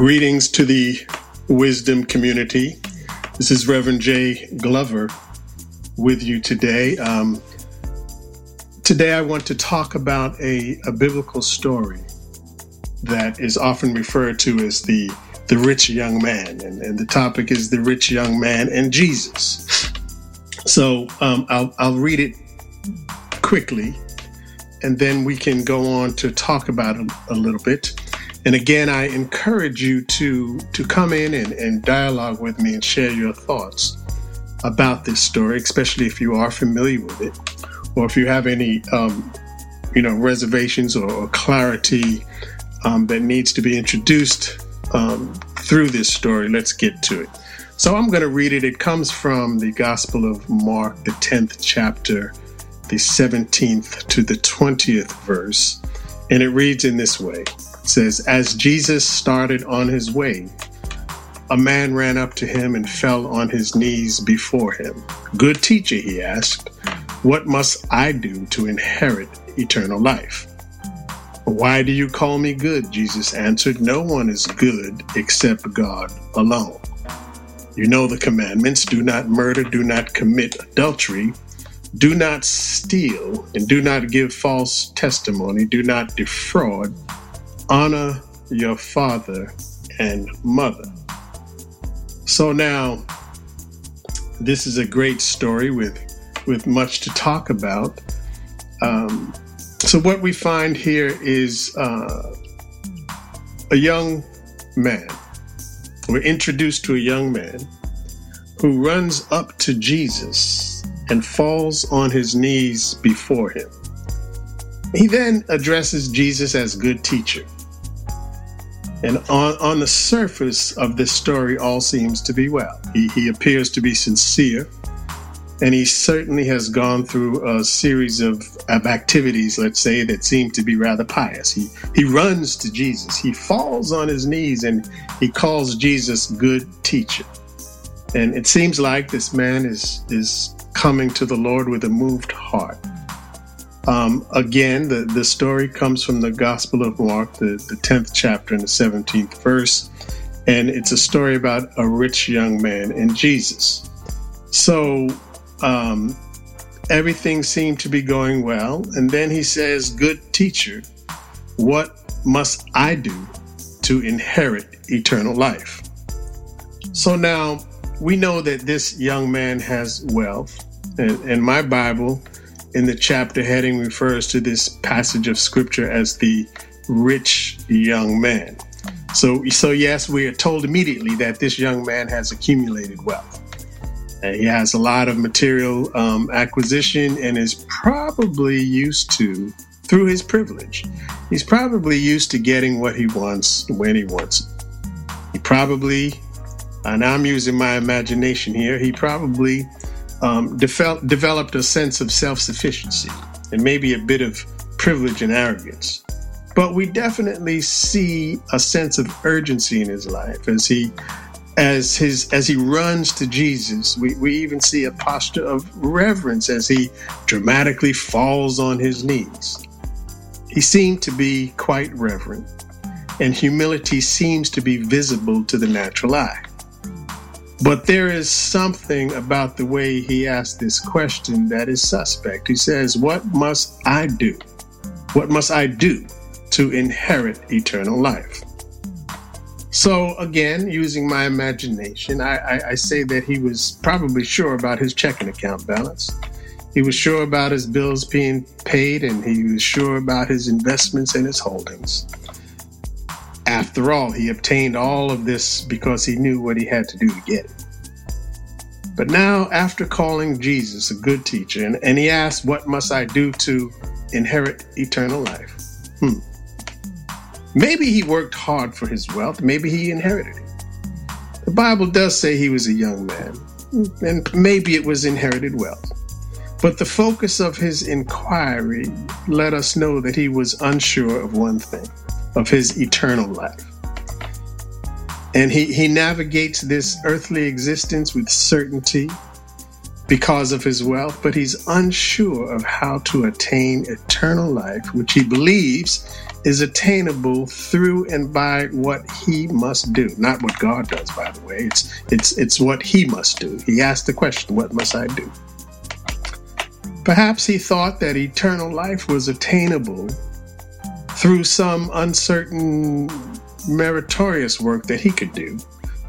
Greetings to the wisdom community. This is Reverend Jay Glover with you today. Um, today, I want to talk about a, a biblical story that is often referred to as the the rich young man, and, and the topic is the rich young man and Jesus. So um, I'll, I'll read it quickly, and then we can go on to talk about it a little bit. And again, I encourage you to to come in and, and dialogue with me and share your thoughts about this story, especially if you are familiar with it, or if you have any um, you know reservations or, or clarity um, that needs to be introduced um, through this story. Let's get to it. So I'm going to read it. It comes from the Gospel of Mark, the 10th chapter, the 17th to the 20th verse. And it reads in this way says, As Jesus started on his way, a man ran up to him and fell on his knees before him. Good teacher, he asked, what must I do to inherit eternal life? Why do you call me good? Jesus answered, No one is good except God alone. You know the commandments do not murder, do not commit adultery, do not steal, and do not give false testimony, do not defraud, honor your father and mother. So now, this is a great story with, with much to talk about. Um, so, what we find here is uh, a young man. We're introduced to a young man who runs up to Jesus and falls on his knees before him. He then addresses Jesus as good teacher. And on, on the surface of this story, all seems to be well. He, he appears to be sincere and he certainly has gone through a series of, of activities, let's say, that seem to be rather pious. He he runs to Jesus. He falls on his knees and he calls Jesus good teacher. And it seems like this man is is coming to the Lord with a moved heart. Um, again, the, the story comes from the Gospel of Mark, the, the 10th chapter and the 17th verse. And it's a story about a rich young man and Jesus. So um, everything seemed to be going well. And then he says, Good teacher, what must I do to inherit eternal life? So now we know that this young man has wealth. And, and my Bible, in the chapter heading, refers to this passage of scripture as the rich young man. So, so yes, we are told immediately that this young man has accumulated wealth. And he has a lot of material um, acquisition and is probably used to, through his privilege, he's probably used to getting what he wants when he wants it. He probably, and I'm using my imagination here, he probably um, devel- developed a sense of self sufficiency and maybe a bit of privilege and arrogance. But we definitely see a sense of urgency in his life as he as his as he runs to Jesus. We, we even see a posture of reverence as he dramatically falls on his knees. He seemed to be quite reverent, and humility seems to be visible to the natural eye. But there is something about the way he asked this question that is suspect. He says, What must I do? What must I do to inherit eternal life? So again, using my imagination, I, I, I, say that he was probably sure about his checking account balance. He was sure about his bills being paid, and he was sure about his investments and his holdings. After all, he obtained all of this because he knew what he had to do to get it. But now, after calling Jesus a good teacher, and, and he asked, What must I do to inherit eternal life? Hmm. Maybe he worked hard for his wealth. Maybe he inherited it. The Bible does say he was a young man, and maybe it was inherited wealth. But the focus of his inquiry let us know that he was unsure of one thing of his eternal life. And he, he navigates this earthly existence with certainty because of his wealth, but he's unsure of how to attain eternal life, which he believes is attainable through and by what he must do. Not what God does, by the way. It's it's it's what he must do. He asked the question, what must I do? Perhaps he thought that eternal life was attainable through some uncertain meritorious work that he could do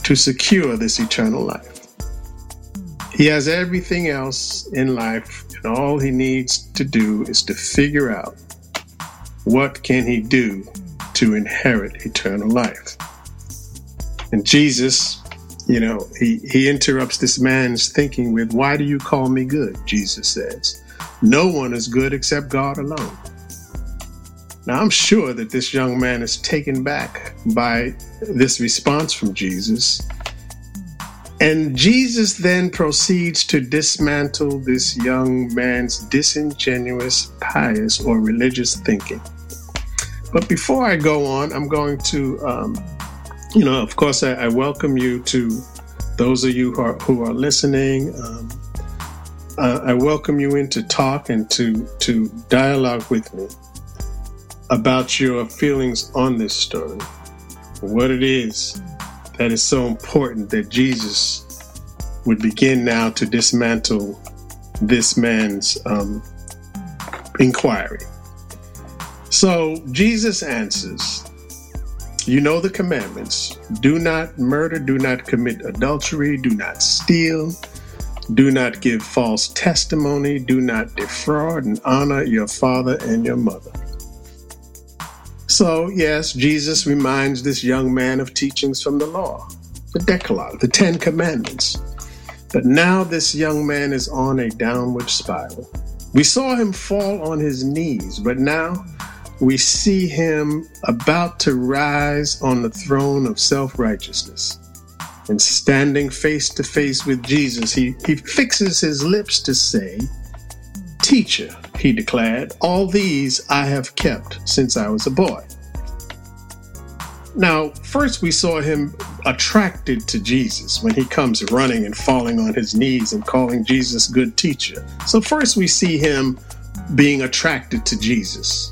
to secure this eternal life. He has everything else in life, and all he needs to do is to figure out what can he do to inherit eternal life. And Jesus, you know, he, he interrupts this man's thinking with, Why do you call me good? Jesus says, No one is good except God alone. Now, I'm sure that this young man is taken back by this response from Jesus and Jesus then proceeds to dismantle this young man's disingenuous, pious, or religious thinking. But before I go on, I'm going to, um, you know, of course, I, I, welcome you to those of you who are, who are listening. Um, uh, I welcome you in to talk and to, to dialogue with me about your feelings on this story, what it is that is so important that Jesus would begin now to dismantle this man's um, inquiry. So Jesus answers, You know the commandments do not murder, do not commit adultery, do not steal, do not give false testimony, do not defraud, and honor your father and your mother. So, yes, Jesus reminds this young man of teachings from the law, the Decalogue, the Ten Commandments. But now this young man is on a downward spiral. We saw him fall on his knees, but now we see him about to rise on the throne of self righteousness. And standing face to face with Jesus, he, he fixes his lips to say, Teacher, he declared, all these I have kept since I was a boy. Now, first we saw him attracted to Jesus when he comes running and falling on his knees and calling Jesus good teacher. So, first we see him being attracted to Jesus.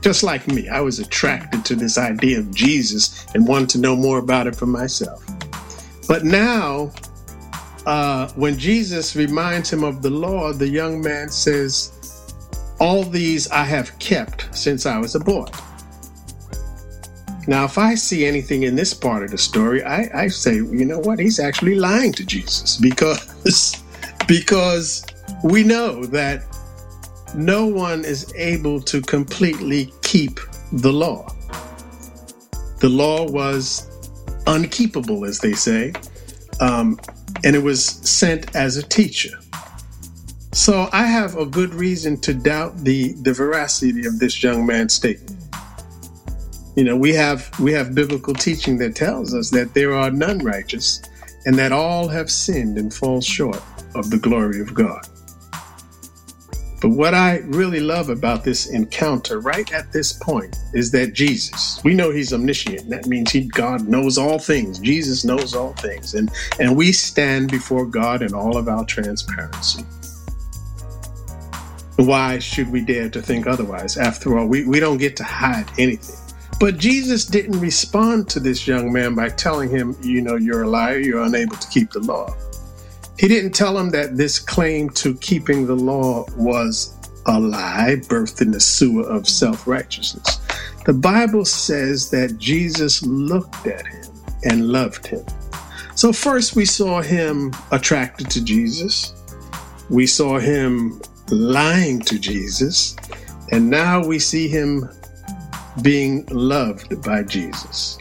Just like me, I was attracted to this idea of Jesus and wanted to know more about it for myself. But now, uh, when Jesus reminds him of the law, the young man says, All these I have kept since I was a boy. Now, if I see anything in this part of the story, I, I say, you know what? He's actually lying to Jesus because, because we know that no one is able to completely keep the law. The law was unkeepable, as they say, um, and it was sent as a teacher. So I have a good reason to doubt the, the veracity of this young man's statement. You know, we have we have biblical teaching that tells us that there are none righteous and that all have sinned and fall short of the glory of God. But what I really love about this encounter right at this point is that Jesus, we know he's omniscient. That means he God knows all things. Jesus knows all things. And and we stand before God in all of our transparency. Why should we dare to think otherwise? After all, we, we don't get to hide anything. But Jesus didn't respond to this young man by telling him, you know, you're a liar, you're unable to keep the law. He didn't tell him that this claim to keeping the law was a lie birthed in the sewer of self righteousness. The Bible says that Jesus looked at him and loved him. So, first, we saw him attracted to Jesus, we saw him lying to Jesus, and now we see him being loved by Jesus.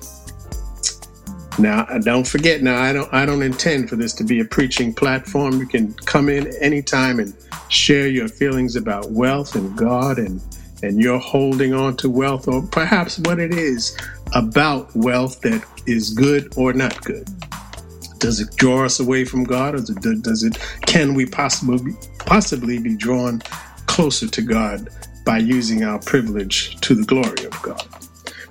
Now, don't forget. Now, I don't. I don't intend for this to be a preaching platform. You can come in anytime and share your feelings about wealth and God and and you're holding on to wealth, or perhaps what it is about wealth that is good or not good. Does it draw us away from God, or does it? Can we possibly possibly be drawn closer to God by using our privilege to the glory of God.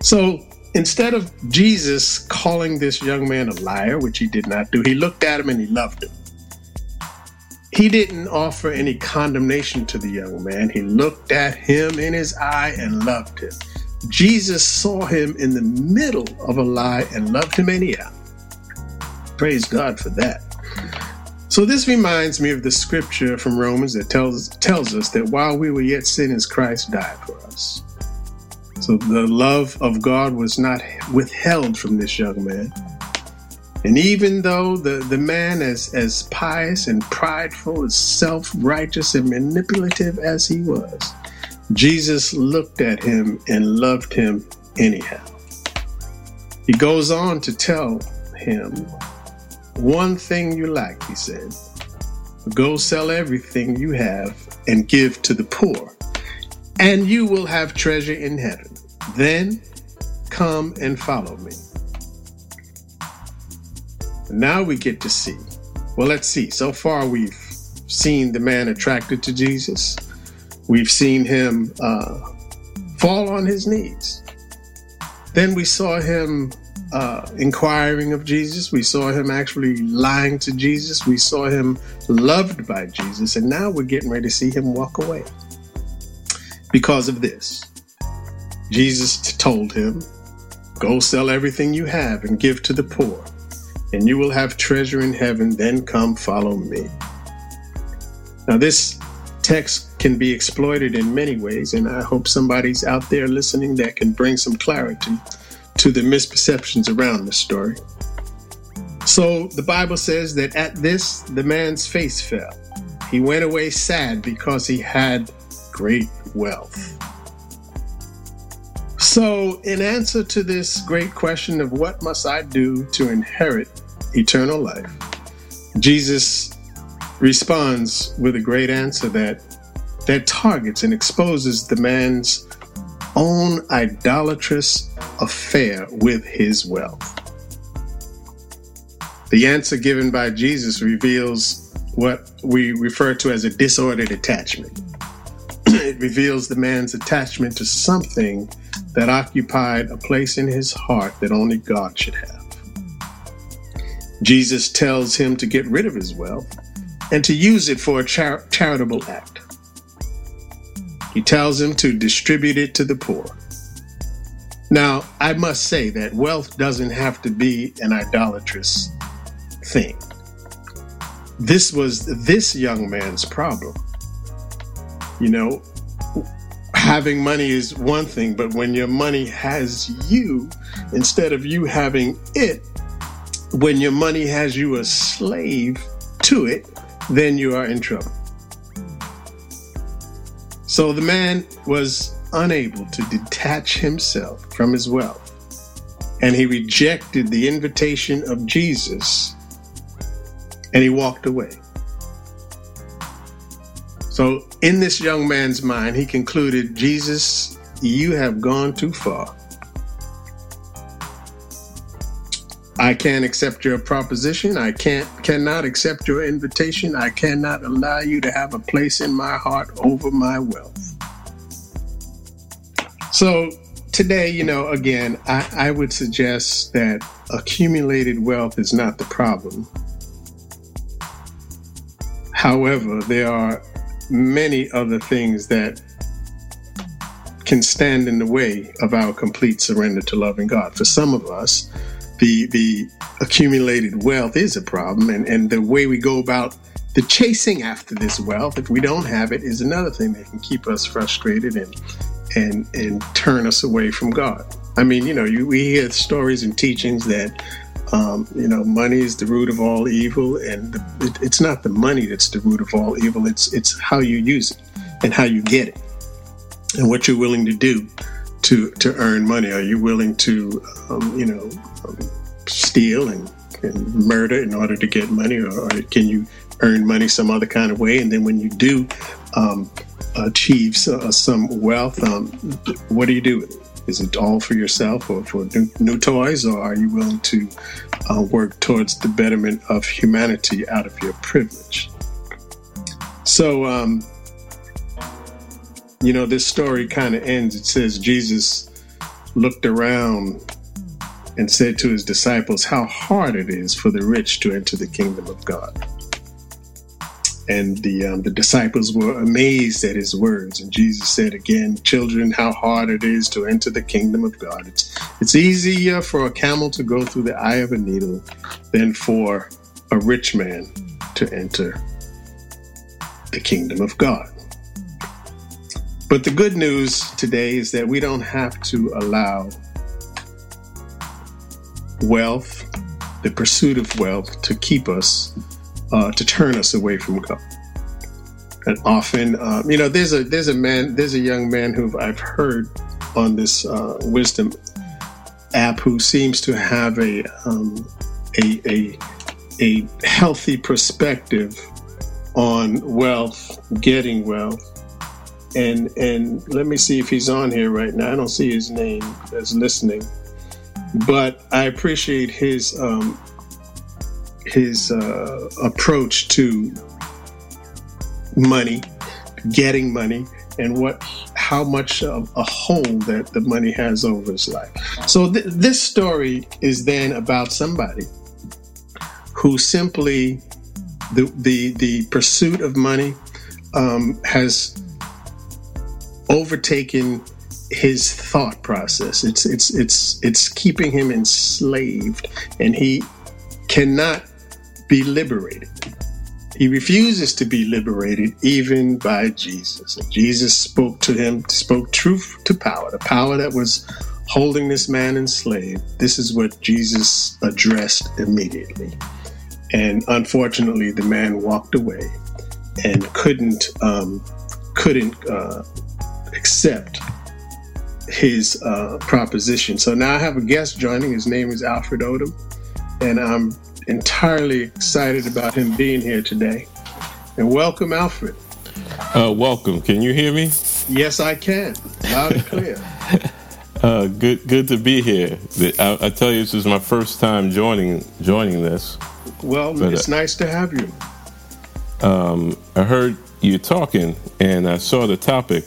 So instead of Jesus calling this young man a liar, which he did not do, he looked at him and he loved him. he didn't offer any condemnation to the young man. He looked at him in his eye and loved him. Jesus saw him in the middle of a lie and loved him anyhow. Praise God for that. So this reminds me of the scripture from Romans that tells tells us that while we were yet sinners, Christ died for us. So the love of God was not withheld from this young man. And even though the, the man as, as pious and prideful, as self-righteous and manipulative as he was, Jesus looked at him and loved him anyhow. He goes on to tell him one thing you lack, he said. Go sell everything you have and give to the poor, and you will have treasure in heaven. Then come and follow me. Now we get to see. Well, let's see. So far, we've seen the man attracted to Jesus. We've seen him uh, fall on his knees. Then we saw him uh, inquiring of Jesus. We saw him actually lying to Jesus. We saw him loved by Jesus. And now we're getting ready to see him walk away. Because of this, Jesus told him, Go sell everything you have and give to the poor, and you will have treasure in heaven. Then come follow me. Now, this text can be exploited in many ways, and I hope somebody's out there listening that can bring some clarity to the misperceptions around the story. So the Bible says that at this, the man's face fell. He went away sad because he had great wealth. So, in answer to this great question of what must I do to inherit eternal life, Jesus responds with a great answer that that targets and exposes the man's own idolatrous affair with his wealth. The answer given by Jesus reveals what we refer to as a disordered attachment. it reveals the man's attachment to something that occupied a place in his heart that only God should have. Jesus tells him to get rid of his wealth and to use it for a char- charitable act. He tells him to distribute it to the poor. Now, I must say that wealth doesn't have to be an idolatrous thing. This was this young man's problem. You know, having money is one thing, but when your money has you, instead of you having it, when your money has you a slave to it, then you are in trouble. So the man was unable to detach himself from his wealth, and he rejected the invitation of Jesus and he walked away. So, in this young man's mind, he concluded, Jesus, you have gone too far. I can't accept your proposition. I can't cannot accept your invitation. I cannot allow you to have a place in my heart over my wealth. So today, you know, again, I, I would suggest that accumulated wealth is not the problem. However, there are many other things that can stand in the way of our complete surrender to loving God. For some of us, the the accumulated wealth is a problem, and and the way we go about the chasing after this wealth, if we don't have it, is another thing that can keep us frustrated and and and turn us away from God. I mean, you know, you, we hear stories and teachings that um, you know money is the root of all evil, and the, it, it's not the money that's the root of all evil. It's it's how you use it and how you get it, and what you're willing to do to to earn money? Are you willing to, um, you know, steal and, and murder in order to get money, or, or, can you earn money some other kind of way? And then when you do um, achieve uh, some wealth, um, what do you do? Is it all for yourself or for new, new toys, or are you willing to uh, work towards the betterment of humanity out of your privilege? So, um, you know, this story kind of ends. It says Jesus looked around and said to his disciples, How hard it is for the rich to enter the kingdom of God. and the um, the disciples were amazed at his words. And Jesus said again, "Children, how hard it is to enter the kingdom of God. It's it's easier for a camel to go through the eye of a needle than for a rich man to enter the kingdom of God." But the good news today is that we don't have to allow wealth, the pursuit of wealth, to keep us uh, to turn us away from God. And often, um, you know, there's a there's a man, there's a young man who I've heard on this uh, wisdom app who seems to have a um, a, a a healthy perspective on wealth, getting wealth, and and let me see if he's on here right now. I don't see his name as listening, but I appreciate his um, his uh, approach to money, getting money, and what how much of a hold that the money has over his life. So th- this story is then about somebody who simply the the the pursuit of money um, has overtaken his thought process. It's it's it's it's keeping him enslaved, and he cannot be liberated. He refuses to be liberated even by Jesus. And Jesus spoke to him, spoke truth to power, the power that was holding this man enslaved. This is what Jesus addressed immediately. And unfortunately, the man walked away and couldn't um, couldn't uh, accept his uh, proposition. So now I have a guest joining. His name is Alfred Odom, and I'm entirely excited about him being here today. And welcome, Alfred. Uh, welcome. Can you hear me? Yes, I can. Loud and clear. uh, good, good to be here. I, I, tell you, this is my first time joining joining this. Well, but, it's uh, nice to have you. Um, I heard you talking, and I saw the topic,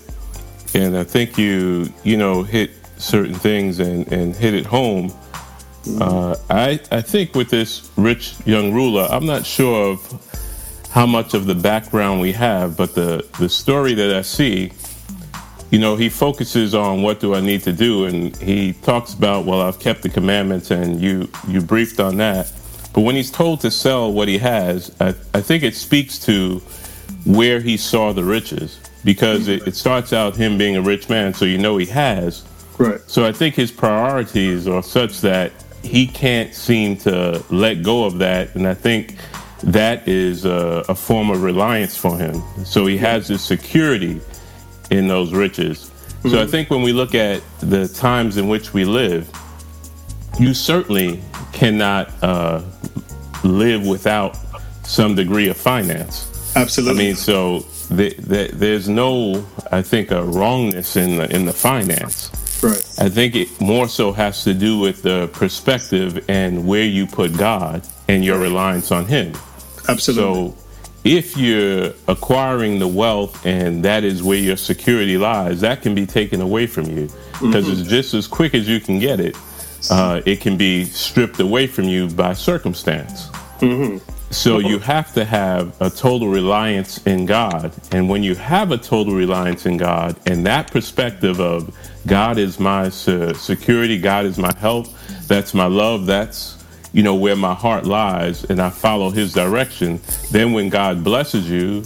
and I think you, you know, hit certain things and, and hit it home uh, I, I think with this rich young ruler, I'm not sure of how much of the background we have, but the, the story that I see, you know, he focuses on what do I need to do, and he talks about, well, I've kept the commandments, and you you briefed on that. But when he's told to sell what he has, I, I think it speaks to where he saw the riches, because it, it starts out him being a rich man, so you know he has. Right. So I think his priorities are such that he can't seem to let go of that. And I think that is a, a form of reliance for him. So he has this security in those riches. Mm-hmm. So I mm-hmm. think when we look at the times in which we live, you certainly cannot uh, live without some degree of finance. Absolutely. I mean, so the, the, there's no, I think, a wrongness in the in the finance. Right. I think it more so has to do with the perspective and where you put God and your reliance on Him. Absolutely. So if you're acquiring the wealth and that is where your security lies, that can be taken away from you because mm-hmm. it's just as quick as you can get it. Uh, it can be stripped away from you by circumstance. Mm-hmm. So you have to have a total reliance in God. And when you have a total reliance in God and that perspective of God is my security, God is my help, that's my love, that's you know where my heart lies and I follow his direction, then when God blesses you,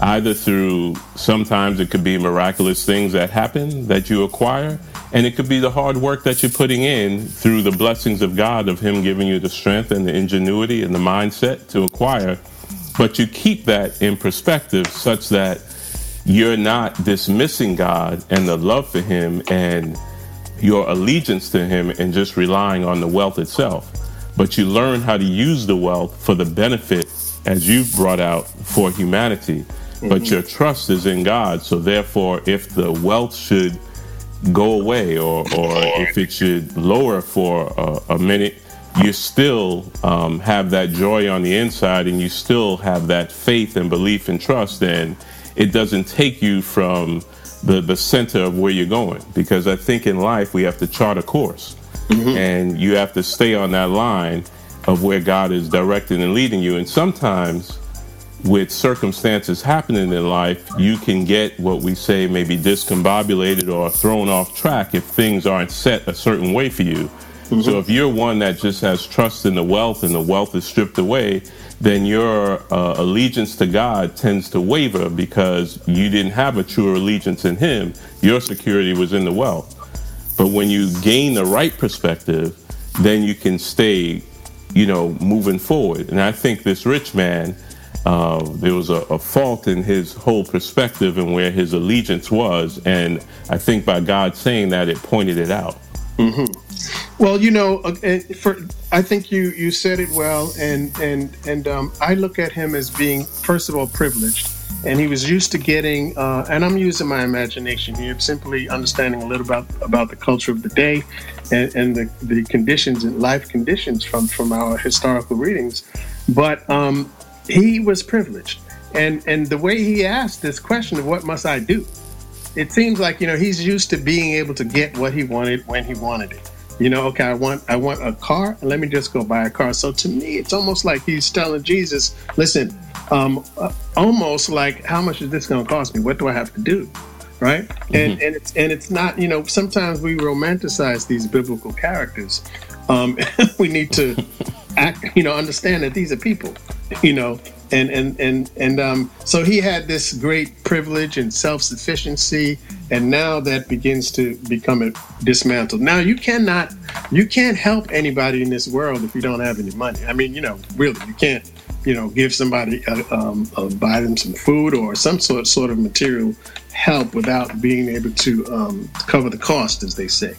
either through sometimes it could be miraculous things that happen that you acquire and it could be the hard work that you're putting in through the blessings of God, of Him giving you the strength and the ingenuity and the mindset to acquire. But you keep that in perspective such that you're not dismissing God and the love for Him and your allegiance to Him and just relying on the wealth itself. But you learn how to use the wealth for the benefit, as you've brought out, for humanity. Mm-hmm. But your trust is in God. So, therefore, if the wealth should go away or, or if it should lower for a, a minute, you still um, have that joy on the inside and you still have that faith and belief and trust. And it doesn't take you from the, the center of where you're going. Because I think in life we have to chart a course mm-hmm. and you have to stay on that line of where God is directing and leading you. And sometimes with circumstances happening in life, you can get what we say maybe discombobulated or thrown off track if things aren't set a certain way for you. Mm-hmm. So if you're one that just has trust in the wealth and the wealth is stripped away, then your uh, allegiance to God tends to waver because you didn't have a true allegiance in Him. Your security was in the wealth. But when you gain the right perspective, then you can stay, you know, moving forward. And I think this rich man, uh, there was a, a, fault in his whole perspective and where his allegiance was. And I think by God saying that, it pointed it out. Mm-hmm. Well, you know, uh, for I think you you said it well, and and and um, I look at him as being first of all privileged, and he was used to getting. Uh, and I'm using my imagination here, simply understanding a little about about the culture of the day, and, and the the conditions and life conditions from from our historical readings, but um, he was privileged, and and the way he asked this question of what must I do it seems like you know he's used to being able to get what he wanted when he wanted it. You know, okay, I want I want a car, let me just go buy a car. So to me, it's almost like he's telling Jesus, "Listen, um, uh, almost like how much is this going to cost me? What do I have to do?" Right? Mm-hmm. And and it's and it's not you know sometimes we romanticize these biblical characters. Um, we need to act, you know, understand that these are people, you know, and and and and um, so he had this great privilege and self-sufficiency and now that begins to become a dismantled. Now you cannot you can't help anybody in this world if you don't have any money. I mean you know really you can't you know give somebody a, um, a buy them some food or some sort sort of material help without being able to um, cover the cost as they say.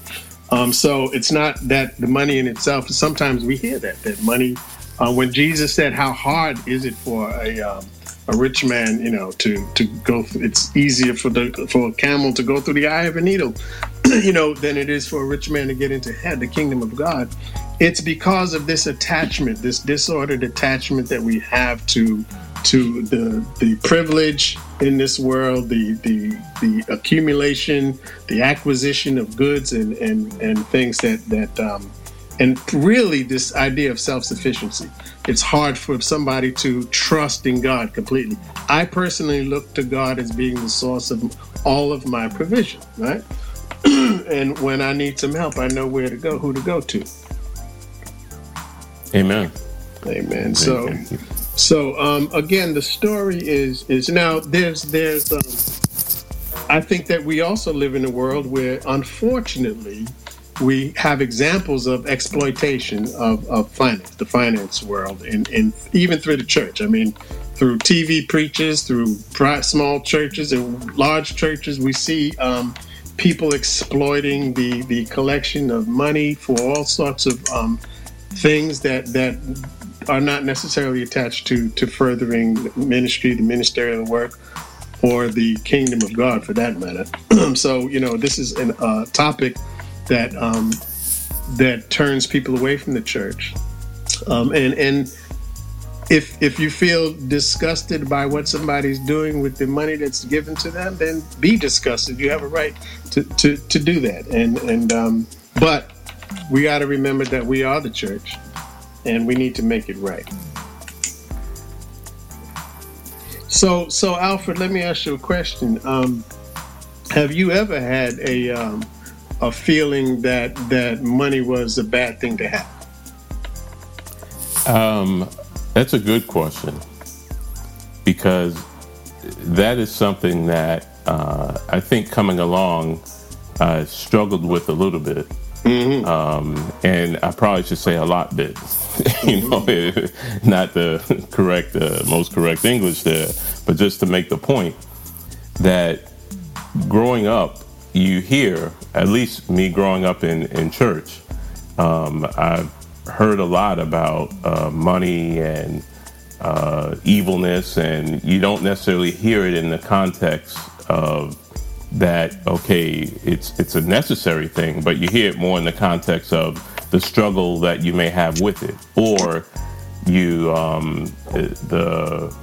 Um, so it's not that the money in itself sometimes we hear that that money uh, when Jesus said, "How hard is it for a um, a rich man, you know, to to go? Through, it's easier for the for a camel to go through the eye of a needle, you know, than it is for a rich man to get into head, the kingdom of God." It's because of this attachment, this disordered attachment that we have to to the the privilege in this world, the the the accumulation, the acquisition of goods and and and things that that um, and really this idea of self-sufficiency it's hard for somebody to trust in god completely. I personally look to god as being the source of all of my provision right? And when i need some help i know where to go who to go to. Amen. Amen. So so um, again the story is is now there's there's um, i think that we also live in a world where unfortunately we have examples of exploitation of, of finance, the finance world, and, and even through the church. I mean, through TV preachers, through small churches and large churches, we see um, people exploiting the, the collection of money for all sorts of um, things that that are not necessarily attached to to furthering ministry, the ministerial work, or the kingdom of God, for that matter. so, you know, this is a uh, topic that um, that turns people away from the church. Um, and and if if you feel disgusted by what somebody's doing with the money that's given to them, then be disgusted. You have a right to to, to do that. And and um, but we got to remember that we are the church, and we need to make it right. So so Alfred, let me ask you a question. Um, have you ever had a um, a feeling that that money was a bad thing to have? Um, that's a good question because that is something that uh, I think coming along I struggled with a little bit. Mm-hmm. Um, and I probably should say a lot bit, you know, not the correct, uh, most correct English there, but just to make the point that growing up, you hear, at least me growing up in, in church, um, I've heard a lot about uh, money and uh, evilness, and you don't necessarily hear it in the context of that. Okay, it's it's a necessary thing, but you hear it more in the context of the struggle that you may have with it, or you um, the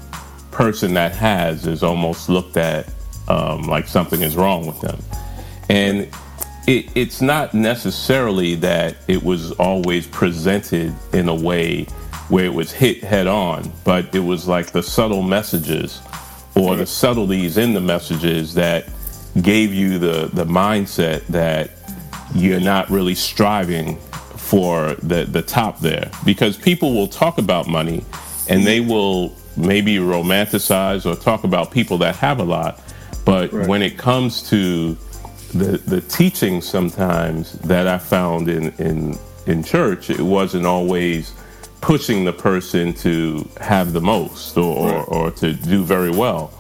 person that has is almost looked at um, like something is wrong with them. And it, it's not necessarily that it was always presented in a way where it was hit head on, but it was like the subtle messages or the subtleties in the messages that gave you the, the mindset that you're not really striving for the, the top there. Because people will talk about money and they will maybe romanticize or talk about people that have a lot. But right. when it comes to the, the teaching sometimes that I found in, in, in church, it wasn't always pushing the person to have the most or, right. or, or to do very well.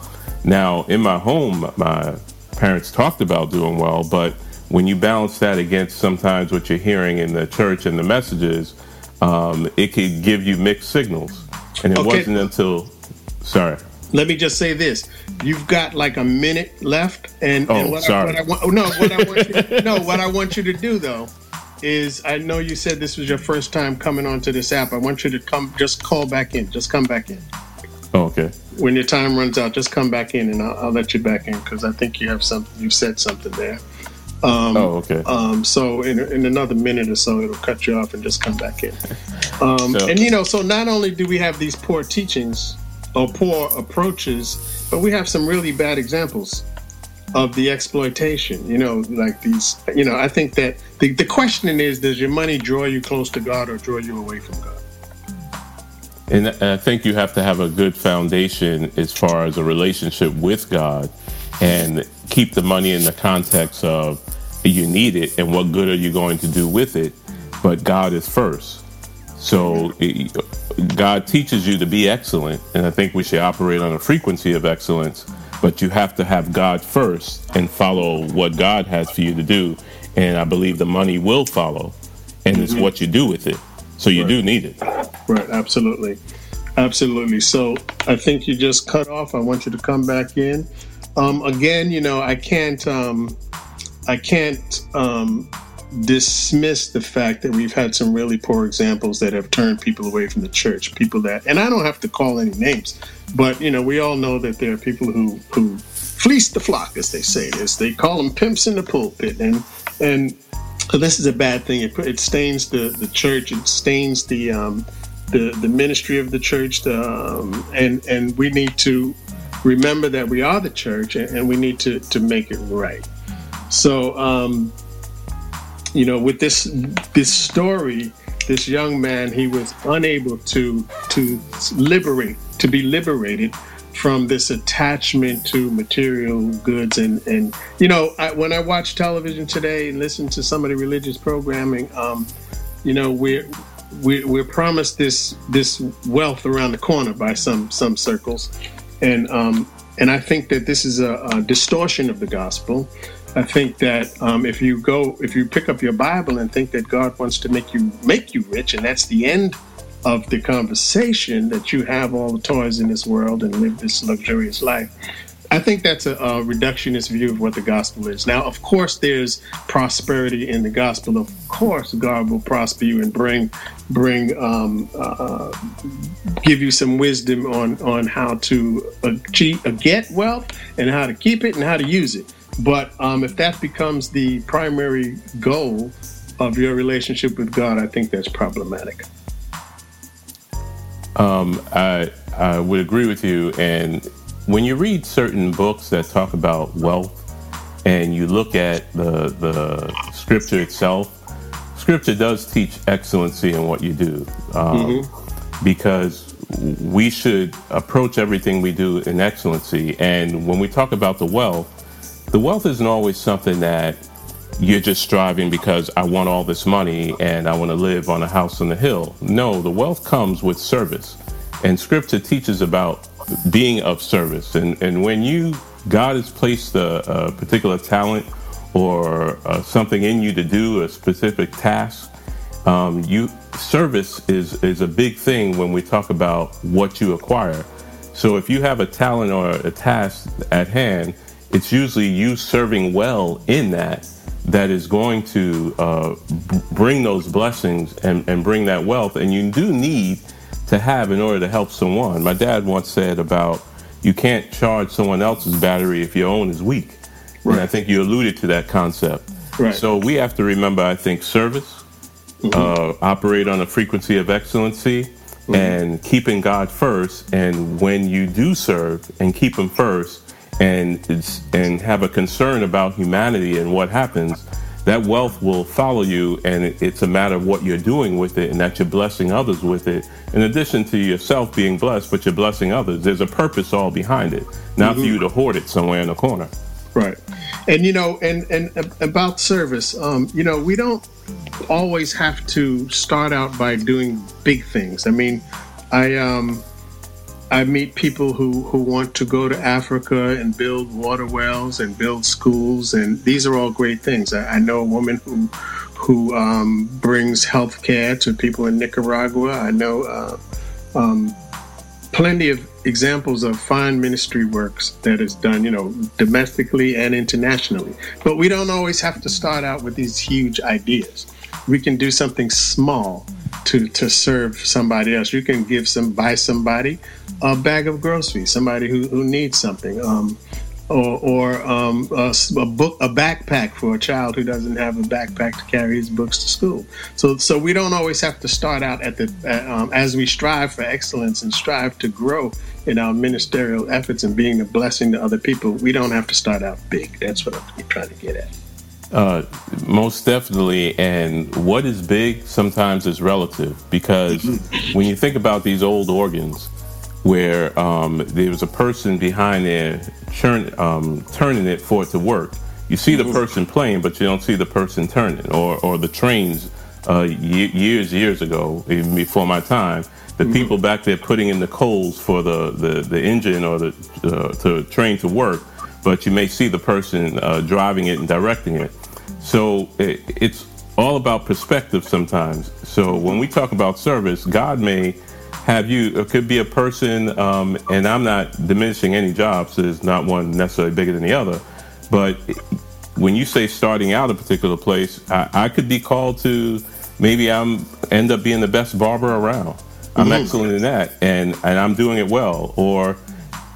Now, in my home, my parents talked about doing well, but when you balance that against sometimes what you're hearing in the church and the messages, um, it could give you mixed signals. And it okay. wasn't until, sorry. Let me just say this: you've got like a minute left, and, oh, and what, sorry. I, what I want, no, what I want you, no, what I want you to do though is I know you said this was your first time coming onto this app. I want you to come, just call back in, just come back in. Oh, okay. When your time runs out, just come back in, and I'll, I'll let you back in because I think you have something. You said something there. Um, oh, okay. Um, so in, in another minute or so, it'll cut you off and just come back in. Um, so, and you know, so not only do we have these poor teachings or poor approaches, but we have some really bad examples of the exploitation. You know, like these. You know, I think that the the question is, does your money draw you close to God or draw you away from God? And I think you have to have a good foundation as far as a relationship with God and keep the money in the context of you need it and what good are you going to do with it. But God is first. So God teaches you to be excellent. And I think we should operate on a frequency of excellence. But you have to have God first and follow what God has for you to do. And I believe the money will follow. And mm-hmm. it's what you do with it. So you right. do need it. Right, absolutely. Absolutely. So I think you just cut off. I want you to come back in. Um, again, you know, I can't um, I can't um, dismiss the fact that we've had some really poor examples that have turned people away from the church. People that, and I don't have to call any names, but you know, we all know that there are people who who fleece the flock, as they say. They call them pimps in the pulpit, and and this is a bad thing. It, it stains the, the church. It stains the um, the the ministry of the church. The, um, and and we need to remember that we are the church, and, and we need to to make it right. So, um, you know, with this this story, this young man, he was unable to to liberate, to be liberated from this attachment to material goods and and you know I, when I watch television today and listen to some of the religious programming, um, you know we're we're, we're promised this this wealth around the corner by some some circles, and um, and I think that this is a, a distortion of the gospel. I think that um, if you go, if you pick up your Bible and think that God wants to make you make you rich, and that's the end of the conversation, that you have all the toys in this world and live this luxurious life. I think that's a, a, reductionist view of what the gospel is. Now, of course, there's prosperity in the gospel. Of course, God will prosper you and bring bring um, uh, give you some wisdom on on how to achieve, uh, get wealth and how to keep it and how to use it. But um, if that becomes the primary goal of your relationship with God, I think that's problematic. Um, I, I would agree with you. And when you read certain books that talk about wealth and you look at the, the scripture itself, scripture does teach excellency in what you do. Um, mm-hmm. Because we should approach everything we do in excellency. And when we talk about the wealth, the wealth isn't always something that you're just striving because I want all this money and I want to live on a house on the hill. No, the wealth comes with service. And scripture teaches about being of service. And, and when you, God has placed a, a particular talent or uh, something in you to do a specific task, um, you service is, is a big thing when we talk about what you acquire. So if you have a talent or a task at hand, it's usually you serving well in that that is going to uh, bring those blessings and, and bring that wealth. And you do need to have in order to help someone. My dad once said about you can't charge someone else's battery if your own is weak. Right. And I think you alluded to that concept. Right. So we have to remember, I think, service, mm-hmm. uh, operate on a frequency of excellency, mm-hmm. and keeping God first. And when you do serve and keep Him first, and it's and have a concern about humanity and what happens, that wealth will follow you, and it's a matter of what you're doing with it, and that you're blessing others with it. In addition to yourself being blessed, but you're blessing others. There's a purpose all behind it, not mm-hmm. for you to hoard it somewhere in a corner. Right, and you know, and and about service, um, you know, we don't always have to start out by doing big things. I mean, I um, I meet people who who want to go to Africa and build water wells and build schools, and these are all great things. I, I know a woman who who um, brings health care to people in Nicaragua. I know uh, um, plenty of examples of fine ministry works that is done, you know, domestically and internationally. But we don't always have to start out with these huge ideas we can do something small to to serve somebody else. You can give some buy somebody a bag of groceries, somebody who, who needs something, um, or, or um, a, a, book, a backpack for a child who doesn't have a backpack to carry his books to school. So so we don't always have to start out at the uh, um, as we strive for excellence and strive to grow in our ministerial efforts and being a blessing to other people. We don't have to start out big. That's what I'm trying to get at. Uh, most definitely. And what is big sometimes is relative because when you think about these old organs, where um, there was a person behind there churn, um, turning it for it to work, you see the mm-hmm. person playing, but you don't see the person turning. Or, or the trains uh, years, years ago, even before my time, the mm-hmm. people back there putting in the coals for the, the, the engine or the uh, to train to work, but you may see the person uh, driving it and directing it. So it, it's all about perspective sometimes. So when we talk about service, God may have you, it could be a person, um, and I'm not diminishing any jobs, there's not one necessarily bigger than the other, but when you say starting out a particular place, I, I could be called to maybe I'm end up being the best barber around. I'm mm-hmm. excellent in that, and and I'm doing it well. Or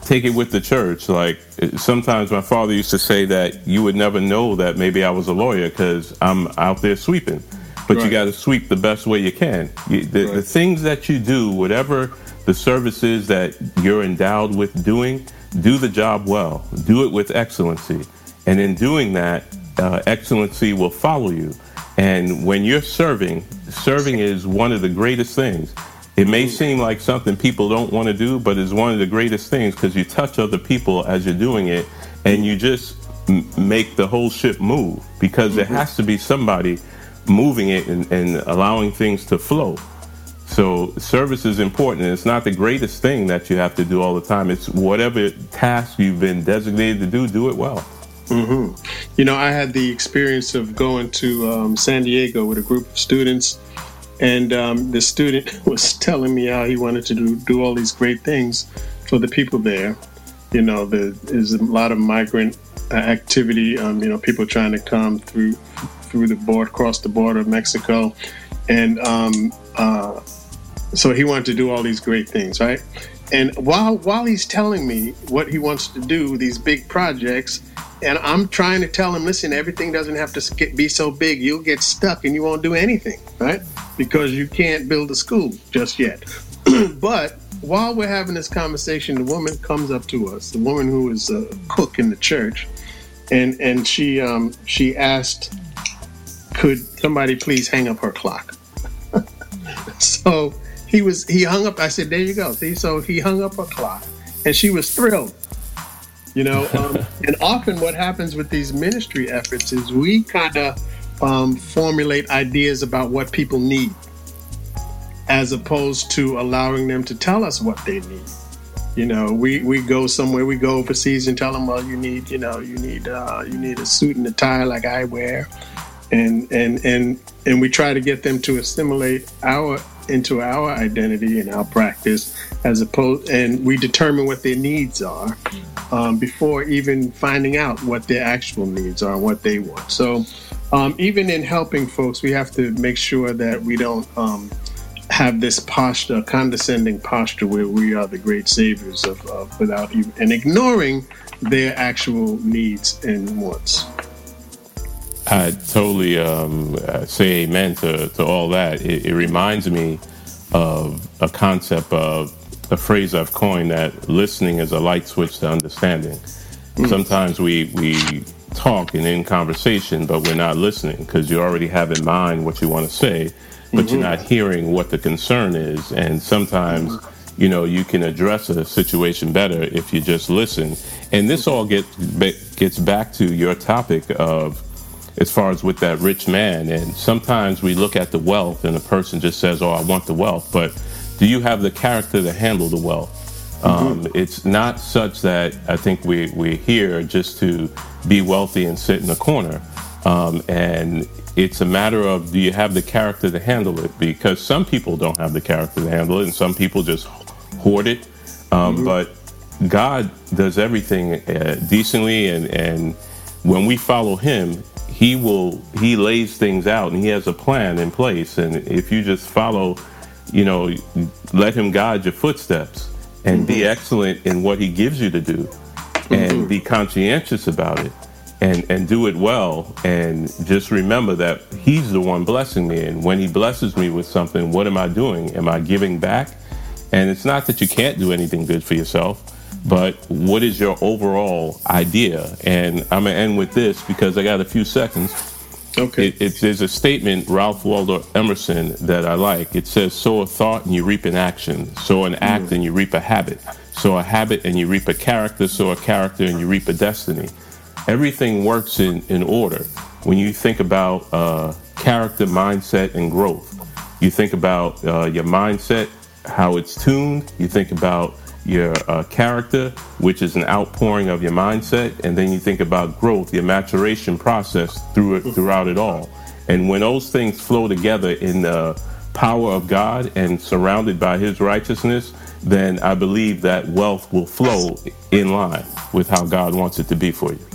take it with the church. Like sometimes my father used to say that you would never know that maybe I was a lawyer because I'm out there sweeping. But right. you got to sweep the best way you can. You, the, right. the things that you do, whatever the services that you're endowed with doing, do the job well. Do it with excellency. And in doing that, uh, excellency will follow you. And when you're serving, serving is one of the greatest things. It may seem like something people don't want to do, but it's one of the greatest things because you touch other people as you're doing it and you just m- make the whole ship move because mm-hmm. there has to be somebody moving it and, and allowing things to flow. So service is important. It's not the greatest thing that you have to do all the time. It's whatever task you've been designated to do, do it well. Mm-hmm. You know, I had the experience of going to um, San Diego with a group of students and um, the student was telling me how he wanted to do, do all these great things for the people there. You know, there's a lot of migrant uh, activity. Um, you know, people trying to come through through the board, across the border of Mexico, and um, uh, so he wanted to do all these great things, right? And while while he's telling me what he wants to do, these big projects, and I'm trying to tell him, listen, everything doesn't have to be so big. You'll get stuck and you won't do anything, right? because you can't build a school just yet. but while we're having this conversation, the woman comes up to us, the woman who is a cook in the church, and and she um, she asked, could somebody please hang up her clock? so he was he hung up. I said, there you go. See, so he hung up her clock, and she was thrilled. You know, um, and often what happens with these ministry efforts is we kind of um, formulate ideas about what people need as opposed to allowing them to tell us what they need. You know, we, we go somewhere, we go overseas and tell them, well, you need, you know, you need uh, you need a suit and a tie like I wear, and and and and we try to get them to assimilate our into our identity and our practice as opposed, and we determine what their needs are um, before even finding out what their actual needs are and what they want. So um, even in helping folks, we have to make sure that we don't um, have this posture, condescending posture, where we are the great saviors of, of without even and ignoring their actual needs and wants. I totally um, say amen to, to all that. It, it reminds me of a concept of a phrase I've coined that listening is a light switch to understanding. Mm. Sometimes we we talk and in conversation, but we're not listening because you already have in mind what you want to say, but mm-hmm. you're not hearing what the concern is. And sometimes, you know, you can address a situation better if you just listen. And this all gets gets back to your topic of as far as with that rich man. And sometimes we look at the wealth and a person just says, "Oh, I want the wealth," but do you have the character to handle the wealth? Um, mm-hmm. It's not such that I think we, we're here just to be wealthy and sit in a corner. Um, and it's a matter of do you have the character to handle it? Because some people don't have the character to handle it, and some people just hoard it. Um, mm-hmm. But God does everything uh, decently, and, and when we follow Him, He will He lays things out, and He has a plan in place. And if you just follow, you know, let Him guide your footsteps and mm-hmm. be excellent in what he gives you to do mm-hmm. and be conscientious about it and and do it well and just remember that he's the one blessing me and when he blesses me with something what am i doing am i giving back and it's not that you can't do anything good for yourself but what is your overall idea and i'm going to end with this because i got a few seconds Okay. It, it, there's a statement, Ralph Waldo Emerson, that I like. It says, sow a thought and you reap an action. Sow an act mm. and you reap a habit. Sow a habit and you reap a character. Sow a character and you reap a destiny. Everything works in, in order. When you think about uh, character, mindset, and growth, you think about uh, your mindset, how it's tuned. You think about your uh, character, which is an outpouring of your mindset, and then you think about growth, your maturation process through it, throughout it all. And when those things flow together in the power of God and surrounded by His righteousness, then I believe that wealth will flow in line with how God wants it to be for you.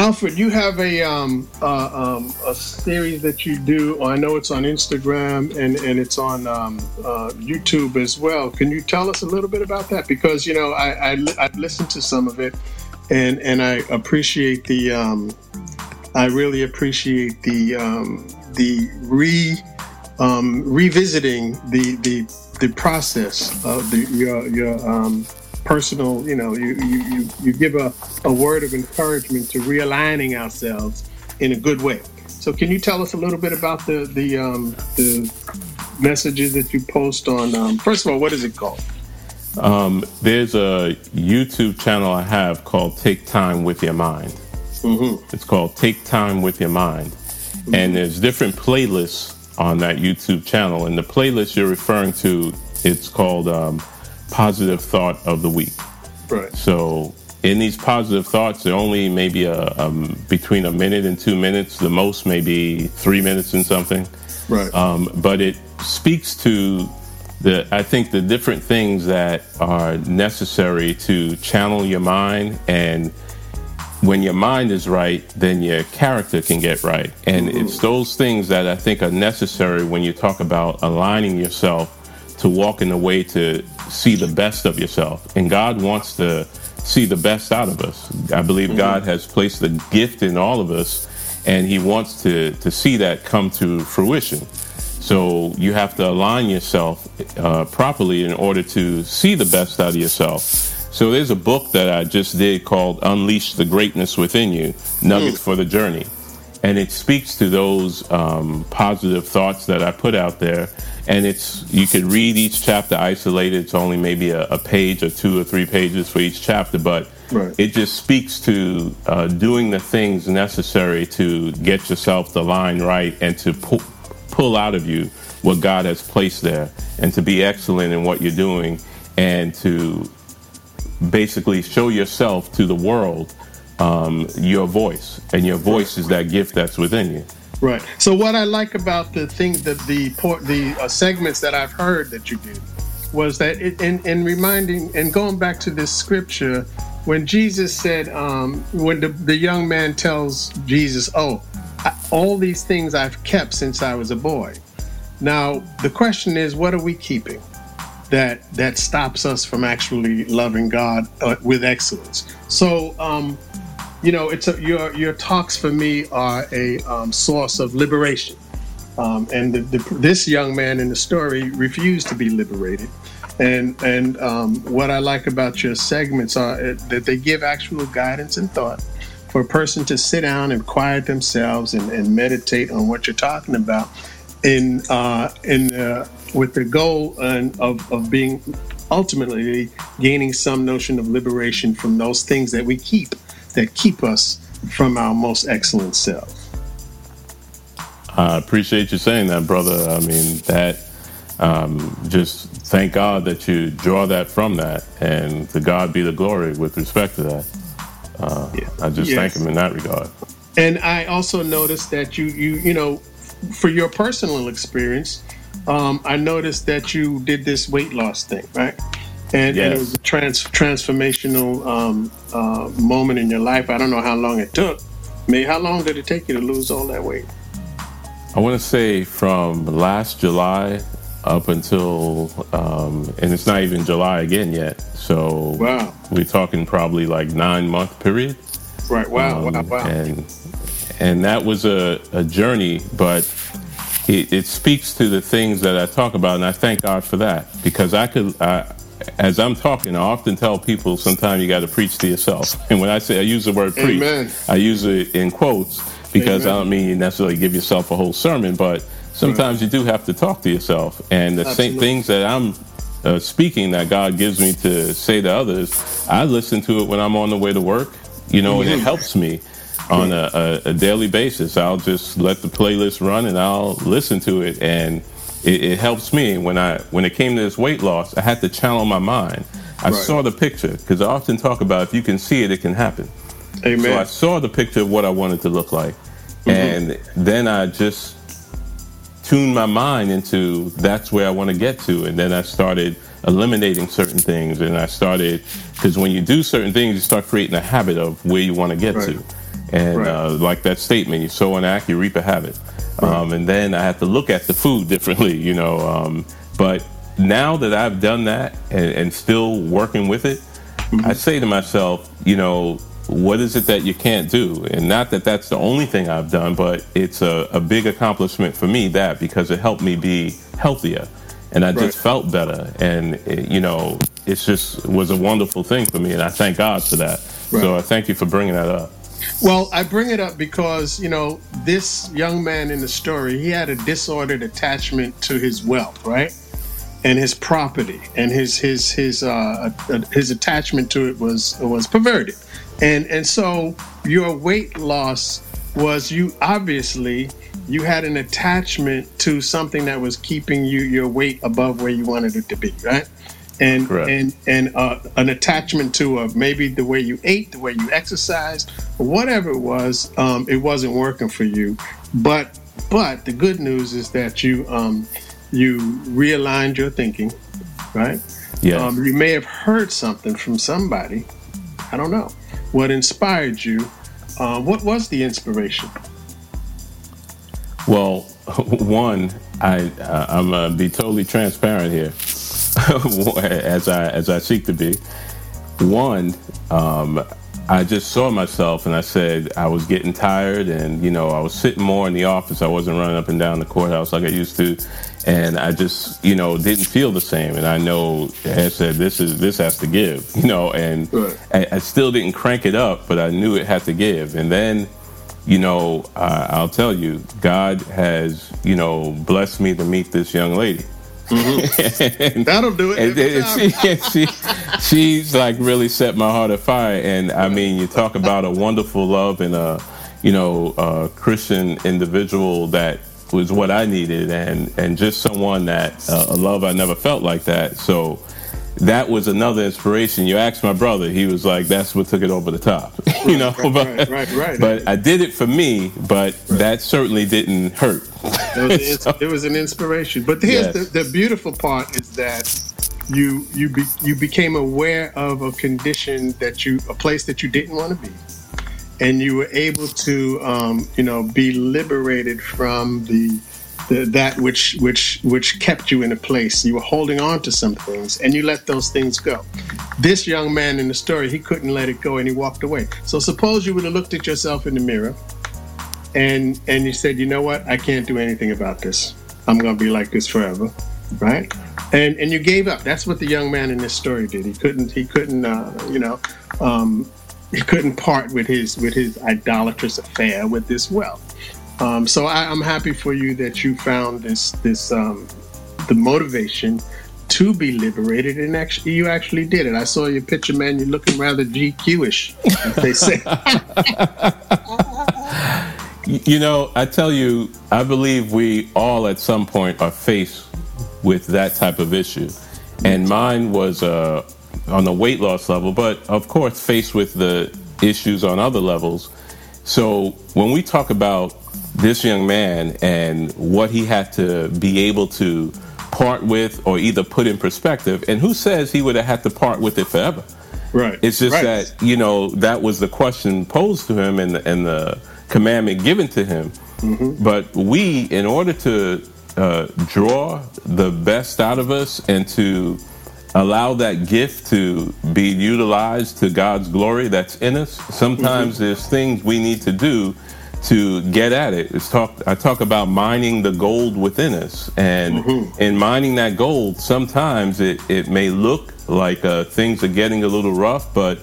Alfred, you have a um, uh, um, a series that you do. I know it's on Instagram and, and it's on um, uh, YouTube as well. Can you tell us a little bit about that? Because you know I, I have listened to some of it, and and I appreciate the um, I really appreciate the um, the re um, revisiting the the the process of the your your personal, you know, you, you, you, you give a, a word of encouragement to realigning ourselves in a good way. So can you tell us a little bit about the the um, the messages that you post on? Um, first of all, what is it called? Um, there's a YouTube channel I have called Take Time with Your Mind. Mm-hmm. It's called Take Time with Your Mind, mm-hmm. and there's different playlists on that YouTube channel. And the playlist you're referring to, it's called um, positive thought of the week. Right. So in these positive thoughts, they're only maybe a, um, between a minute and two minutes. The most maybe three minutes and something. Right. Um, but it speaks to the I think the different things that are necessary to channel your mind and when your mind is right, then your character can get right. And mm-hmm. it's those things that I think are necessary when you talk about aligning yourself to walk in the way to see the best of yourself. And God wants to see the best out of us. I believe mm-hmm. God has placed the gift in all of us, and He wants to, to see that come to fruition. So you have to align yourself uh, properly in order to see the best out of yourself. So there's a book that I just did called Unleash the Greatness Within You Nuggets mm. for the Journey. And it speaks to those um, positive thoughts that I put out there and it's you could read each chapter isolated. It's only maybe a, a page or two or three pages for each chapter, but right. it just speaks to uh, doing the things necessary to get yourself the line right and to pull, pull out of you what God has placed there, and to be excellent in what you're doing, and to basically show yourself to the world um, your voice, and your voice is that gift that's within you. Right. So what I like about the thing that the the uh, segments that I've heard that you did was that it, in, in reminding and going back to this scripture when Jesus said um, when the, the young man tells Jesus, "Oh, I, all these things I've kept since I was a boy." Now the question is, what are we keeping that that stops us from actually loving God uh, with excellence? So. Um, you know, it's a, your your talks for me are a um, source of liberation Um, and the, the, this young man in the story refused to be liberated. And and um, what I like about your segments are uh, that they give actual guidance and thought for a person to sit down and quiet themselves and, and meditate on what you're talking about, in uh, in uh, with the goal of of being ultimately gaining some notion of liberation from those things that we keep that keep us from our most excellent self. I appreciate you saying that, brother. I mean, that um, just thank God that you draw that from that, and to God be the glory with respect to that. Uh, yeah. I just yes. thank Him in that regard. And I also noticed that you, you, you know, for your personal experience, um, I noticed that you did this weight loss thing, right? And, yes. and it was a trans, transformational um, uh, moment in your life. I don't know how long it took. I mean, how long did it take you to lose all that weight? I want to say from last July up until, um, and it's not even July again yet. So wow. we're talking probably like nine month period. Right. Wow. Um, wow. Wow. And and that was a, a journey, but it, it, speaks to the things that I talk about, and I thank God for that because I could. I, as I'm talking, I often tell people sometimes you got to preach to yourself. And when I say I use the word preach, Amen. I use it in quotes because Amen. I don't mean you necessarily give yourself a whole sermon, but sometimes right. you do have to talk to yourself. And the Absolutely. same things that I'm uh, speaking that God gives me to say to others, I listen to it when I'm on the way to work, you know, mm-hmm. and it mm-hmm. helps me on a, a, a, daily basis. I'll just let the playlist run and I'll listen to it, and it, it, helps me. When I when it came to this weight loss, I had to channel my mind. I right. saw the picture because I often talk about if you can see it, it can happen. Amen. So I saw the picture of what I wanted to look like, mm-hmm. and then I just tuned my mind into that's where I want to get to. And then I started eliminating certain things. And I started, because when you do certain things, you start creating a habit of where you want to get right. to. And right. uh, like that statement, you sow an act, you reap a habit. Um, and then I have to look at the food differently, you know. Um, but now that I've done that and, and still working with it, mm-hmm. I say to myself, you know, what is it that you can't do? And not that that's the only thing I've done, but it's a, a big accomplishment for me that because it helped me be healthier and I right. just felt better. And, it, you know, it just was a wonderful thing for me. And I thank God for that. Right. So I thank you for bringing that up. Well, I bring it up because, you know, this young man in the story, he had a disordered attachment to his wealth, right? And his property and his his his uh, his attachment to it was was perverted and and so your weight loss was you obviously you had an attachment to something that was keeping you your weight above where you wanted it to be right and Correct. and and uh, an attachment to uh, maybe the way you ate the way you exercised whatever it was um, it wasn't working for you but but the good news is that you um, you realigned your thinking right yeah um, you may have heard something from somebody i don't know what inspired you. Uh, what was the inspiration? Well, one, I uh, I'm gonna be totally transparent here, as I as I seek to be. One, um, I just saw myself and I said I was getting tired, and you know I was sitting more in the office. I wasn't running up and down the courthouse like I used to, and I just you know didn't feel the same. And I know I said this is this has to give, you know, and right. I, I, still didn't crank it up, but I knew it had to give. And then, you know, uh, I'll tell you, God has you know blessed me to meet this young lady. Mm-hmm. That'll do it. And, she, she, she's like really set my heart afire. And I mean, you talk about a wonderful love and a, you know, a Christian individual that was what I needed, and and just someone that uh, a love I never felt like that. So that was another inspiration. You asked my brother, he was like, "That's what took it over the top," you know. Right, right, right, But I did it for me, but that certainly didn't hurt. It was, so, it was an inspiration. But here's yes. the, the beautiful part is that you you be, you became aware of a condition that you a place that you didn't want to be and you were able to, um, you know, be liberated from the, the, that which which which kept you in a place. You were holding on to some things, and you let those things go. This young man in the story, he couldn't let it go, and he walked away. So suppose you would have looked at yourself in the mirror, and and you said, you know what, I can't do anything about this. I'm to be like this forever, right? And and you gave up. That's what the young man in this story did. He couldn't he couldn't uh, you know um, he couldn't part with his with his idolatrous affair with this wealth. Um, so I, am happy for you that you found this this um, the motivation to be liberated, and actually you actually did it. I saw your picture, man. You're looking rather GQ-ish, as they say. you know, I tell you, I believe we all at some point are faced with that type of issue, and mine was uh, on the weight loss level, but of course faced with the issues on other levels. So when we talk about this young man and what he had to be able to part with or either put in perspective. And who says he would have had to part with it forever? Right. It's just right. that, you know, that was the question posed to him and the, and the commandment given to him. Mm-hmm. But we, in order to uh, draw the best out of us and to allow that gift to be utilized to God's glory that's in us, sometimes mm-hmm. there's things we need to do to get at it. It's talk. I talk about mining the gold within us, and mm-hmm. in mining that gold, sometimes it it may look like uh, things are getting a little rough, but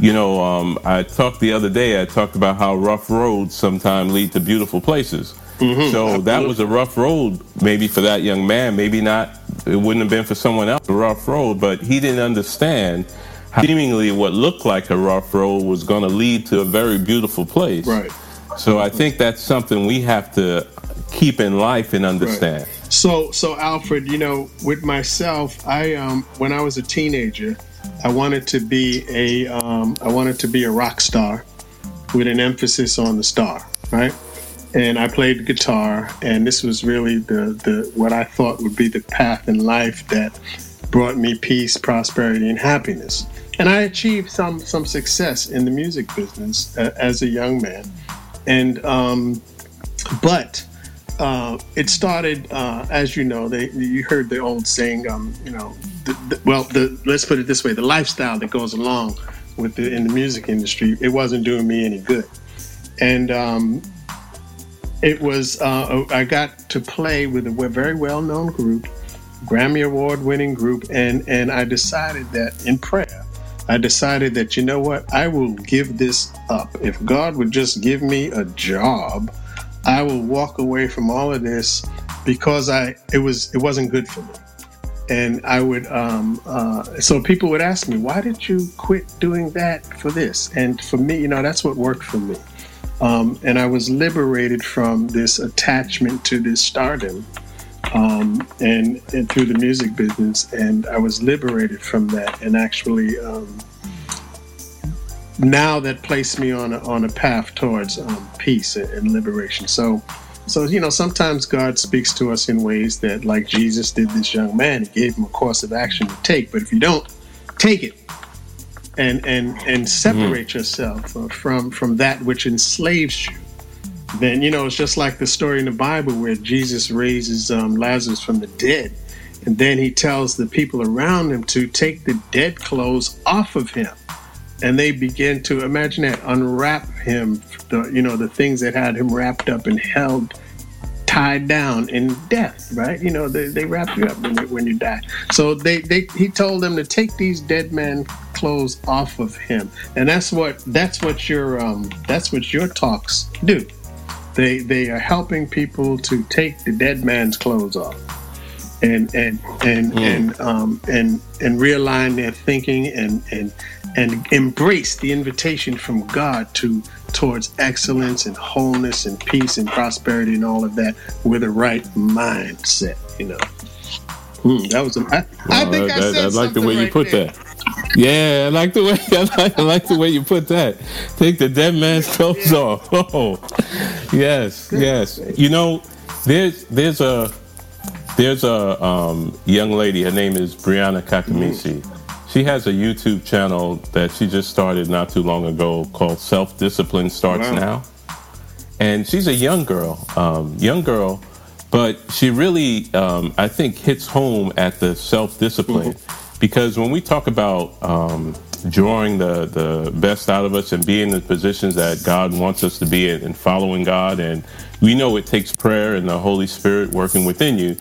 you know, um, I talked the other day. I talked about how rough roads sometimes lead to beautiful places. Mm-hmm. So that was a rough road, maybe for that young man. Maybe not. It wouldn't have been for someone else a rough road, but he didn't understand how seemingly what looked like a rough road was going to lead to a very beautiful place. Right. So I think that's something we have to keep in life and understand. Right. So, so Alfred, you know, with myself, I um, when I was a teenager, I wanted to be a um, I wanted to be a rock star, with an emphasis on the star, right? And I played guitar, and this was really the the what I thought would be the path in life that brought me peace, prosperity, and happiness. And I achieved some some success in the music business uh, as a young man and um, but uh, it started uh, as you know they you heard the old saying um, you know the, the, well the let's put it this way the lifestyle that goes along with the in the music industry it wasn't doing me any good and um, it was uh, I got to play with a very well known group Grammy award winning group and and I decided that in prayer I decided that, you know what, I will give this up. If God would just give me a job, I will walk away from all of this because I it was it wasn't good for me. And I would um, uh, so people would ask me, why did you quit doing that for this? And for me, you know, that's what worked for me. Um, and I was liberated from this attachment to this stardom um, and, and through the music business, and I was liberated from that, and actually um, now that placed me on a, on a path towards um, peace and, and liberation. So, so you know, sometimes God speaks to us in ways that, like Jesus did this young man, He gave him a course of action to take. But if you don't take it, and and and separate mm-hmm. yourself from from that which enslaves you then you know it's just like the story in the Bible where Jesus raises um, Lazarus from the dead, and then he tells the people around him to take the dead clothes off of him, and they begin to imagine that unwrap him, the you know the things that had him wrapped up and held tied down in death, right? You know, they, they wrap you up when, you, when you die. So they, they he told them to take these dead man clothes off of him, and that's what that's what your um that's what your talks do. They they are helping people to take the dead man's clothes off, and and and mm. and um, and and realign their thinking and and and embrace the invitation from God to towards excellence and wholeness and peace and prosperity and all of that with a right mindset. You know, mm, that was. A, I, I think I, I, I like the way right you put there. that. Yeah, I like the way I like, I like the way you put that. Take the dead man's clothes off. Oh, yes, yes. You know, there's there's a there's a um, young lady. Her name is Brianna Cakamese. She has a YouTube channel that she just started not too long ago called Self Discipline Starts wow. Now, and she's a young girl, um, young girl, but she really um, I think hits home at the self discipline. Mm-hmm because when we talk about um, drawing the, the best out of us and being in the positions that God wants us to be in and following God. And we know it takes prayer and the Holy Spirit working within you.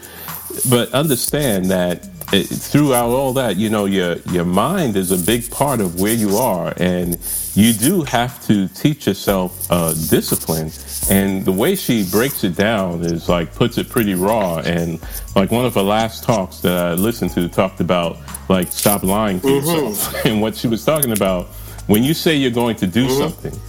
But understand that it, throughout all that, you know, your your mind is a big part of where you are, and you do have to teach yourself uh, discipline. And the way she breaks it down is like puts it pretty raw. And like one of her last talks that I listened to talked about like stop lying to mm-hmm. yourself. and what she was talking about when you say you're going to do mm-hmm. something,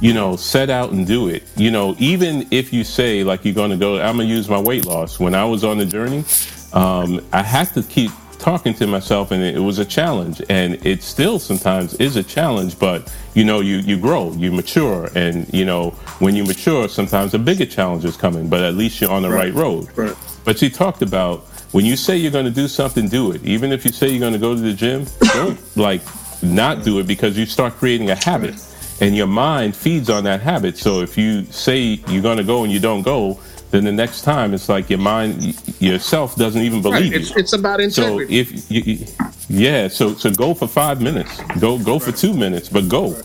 you know, set out and do it. You know, even if you say like you're going to go, I'm going to use my weight loss. When I was on the journey, um, I had to keep talking to myself and it was a challenge. And it still sometimes is a challenge but you know you you grow you mature. And you know when you mature sometimes a bigger challenge is coming but at least you're on the right, right. road. Right. but she talked about when you say you're going to do something do it. Even if you say you're going to go to the gym don't like not do it because you start creating a habit. And your mind feeds on that habit. So if you say you're going to go and you don't go then the next time it's like your mind yourself doesn't even believe right. it's, it's, about integrity. So if you, yeah, so so go for five minutes, go go for two minutes, but go.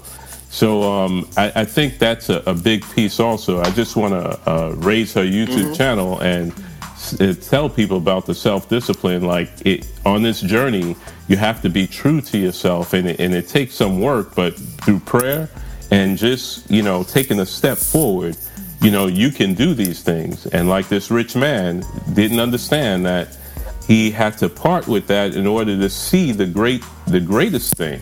So um, I, I, think that's a, a, big piece. Also, I just want to uh, raise her YouTube mm-hmm. channel and uh, tell people about the self discipline. Like it on this journey, you have to be true to yourself, and it, and it takes some work, but through prayer and just you know taking a step forward you know, you can do these things. And like this rich man didn't understand that he had to part with that in order to see the great the greatest thing.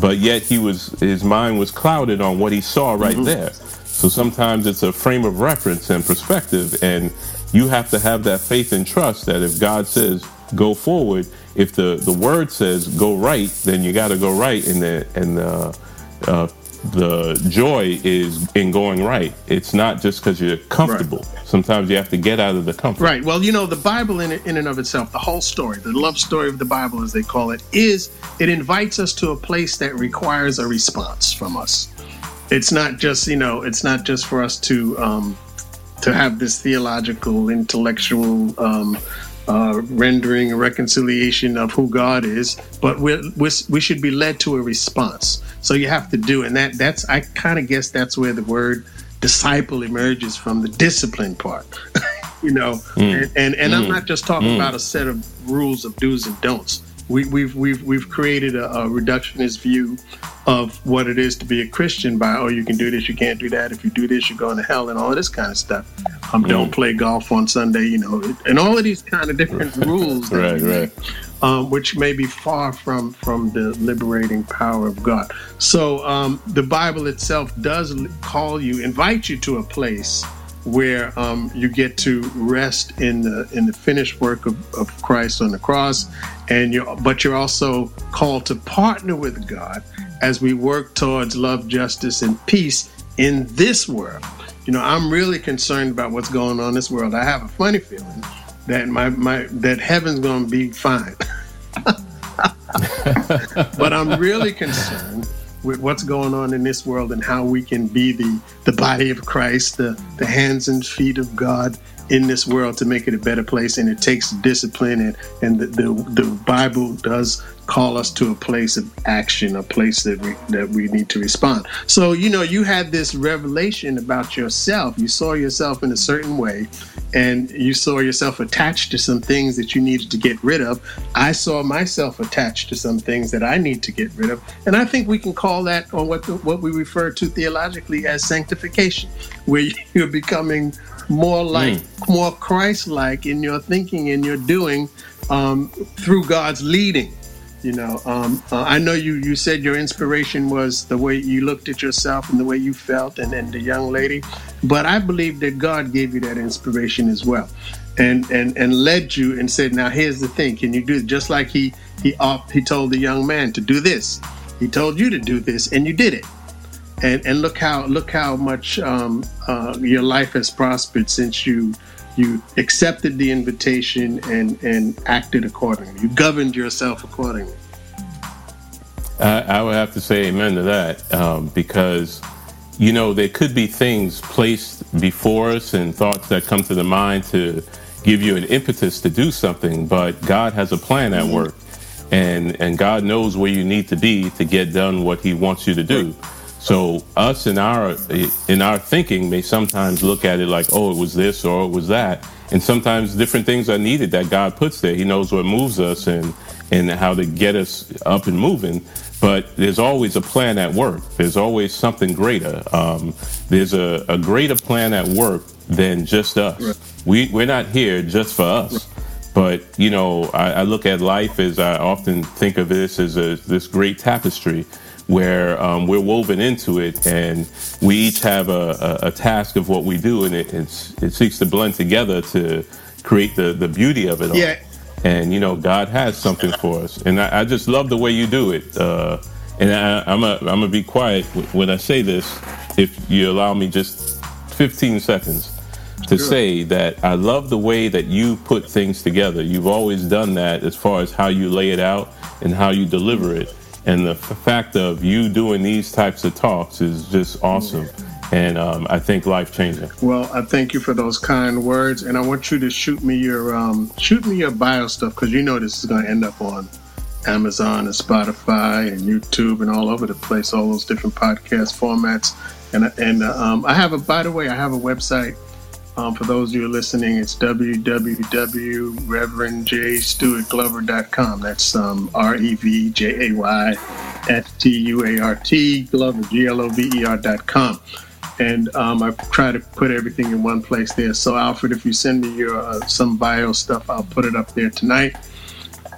But yet he was his mind was clouded on what he saw right mm-hmm. there. So sometimes it's a frame of reference and perspective and you have to have that faith and trust that if God says go forward, if the, the word says go right, then you got to go right in the and the uh, the joy is in going right. It's not just because you're comfortable. Right. Sometimes you have to get out of the comfort. Right. Well, you know, the Bible in, in and of itself, the whole story, the love story of the Bible, as they call it, is it invites us to a place that requires a response from us. It's not just, you know, it's not just for us to um, to have this theological, intellectual um, uh, rendering a reconciliation of who God is, but we're, we're, we should be led to a response. So you have to do, and that that's I kind of guess that's where the word disciple emerges from the discipline part. you know, mm. and and, and mm. I'm not just talking mm. about a set of rules of do's and don'ts. We, we've we've we've created a, a reductionist view of what it is to be a Christian by oh you can do this you can't do that if you do this you're going to hell and all of this kind of stuff. Um, mm. don't play golf on Sunday, you know, and all of these kind of different rules. right, right. Um, which may be far from from the liberating power of God. So um, the Bible itself does call you, invite you to a place where um, you get to rest in the in the finished work of, of Christ on the cross, and you're but you're also called to partner with God as we work towards love, justice, and peace in this world. You know, I'm really concerned about what's going on in this world. I have a funny feeling that my, my that heaven's going to be fine. but I'm really concerned with what's going on in this world and how we can be the, the body of Christ, the, the hands and feet of God in this world to make it a better place. And it takes discipline, and, and the, the, the Bible does call us to a place of action, a place that we that we need to respond. So, you know, you had this revelation about yourself. You saw yourself in a certain way and you saw yourself attached to some things that you needed to get rid of. I saw myself attached to some things that I need to get rid of. And I think we can call that or what the, what we refer to theologically as sanctification, where you're becoming more like mm. more Christ-like in your thinking and your doing um, through God's leading you know? Um, uh, i know you you said your inspiration was the way you looked at yourself and the way you felt and then the young lady but i believe that god gave you that inspiration as well and and and led you and said now here's the thing. Can you do it? Just like he he uh, he told the young man to do this. He told you to do this and you did it and and look how look how much um, uh, your life has prospered since you you accepted the invitation and and acted accordingly. You governed yourself accordingly. I, I would have to say amen to that um, because you know there could be things placed before us and thoughts that come to the mind to give you an impetus to do something, but God has a plan at work. and and God knows where you need to be to get done what He wants you to do. So us in our in our thinking may sometimes look at it like, oh, it was this or it was that, and sometimes different things are needed that God puts there. He knows what moves us and and how to get us up and moving. But there's always a plan at work. There's always something greater. Um, there's a, a, greater plan at work than just us. We we're not here just for us. But you know, I, I, look at life as I often think of this as a, this great tapestry where um, we're woven into it, and we each have a, a, a task of what we do, and it, it seeks to blend together to create the, the beauty of it all. Yeah. And you know, God has something for us, and I, I just love the way you do it. Uh, and I, am a, I'm gonna be quiet when I say this, if you allow me just 15 seconds to sure. say that I love the way that you put things together. You've always done that as far as how you lay it out and how you deliver it. And the fact of you doing these types of talks is just awesome. And um, I think life changing. Well, I thank you for those kind words, and I want you to shoot me your um, shoot me your bio stuff because you know this is going to end up on Amazon and Spotify and YouTube and all over the place, all those different podcast formats. And and uh, um, I have a by the way, I have a website um, for those of you listening, it's www.reverendjstuartglover.com. That's um, R E V J A Y S T U A R T, Glover, G L O V E R.com. And um, I try to put everything in one place there. So, Alfred, if you send me your uh, some bio stuff, I'll put it up there tonight.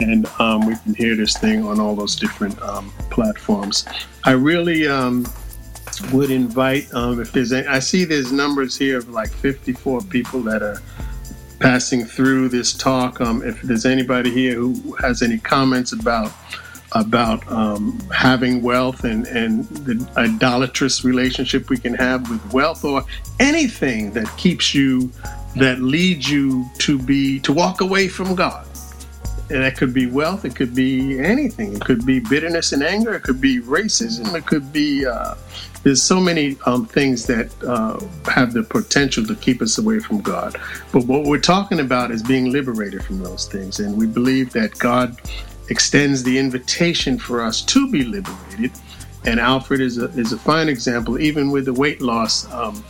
And um, we can hear this thing on all those different um, platforms. I really um, would invite um, if there's any, I see there's numbers here of like 54 people that are passing through this talk. Um, if there's anybody here who has any comments about about um, having wealth and, and the idolatrous relationship we can have with wealth or anything that keeps you that leads you to be to walk away from God and that could be wealth, it could be anything. It could be bitterness and anger, it could be racism, it could be. Uh, there's so many um, things that uh, have the potential to keep us away from God. But what we're talking about is being liberated from those things. And we believe that God extends the invitation for us to be liberated. And Alfred is a, is a fine example, even with the weight loss. Um,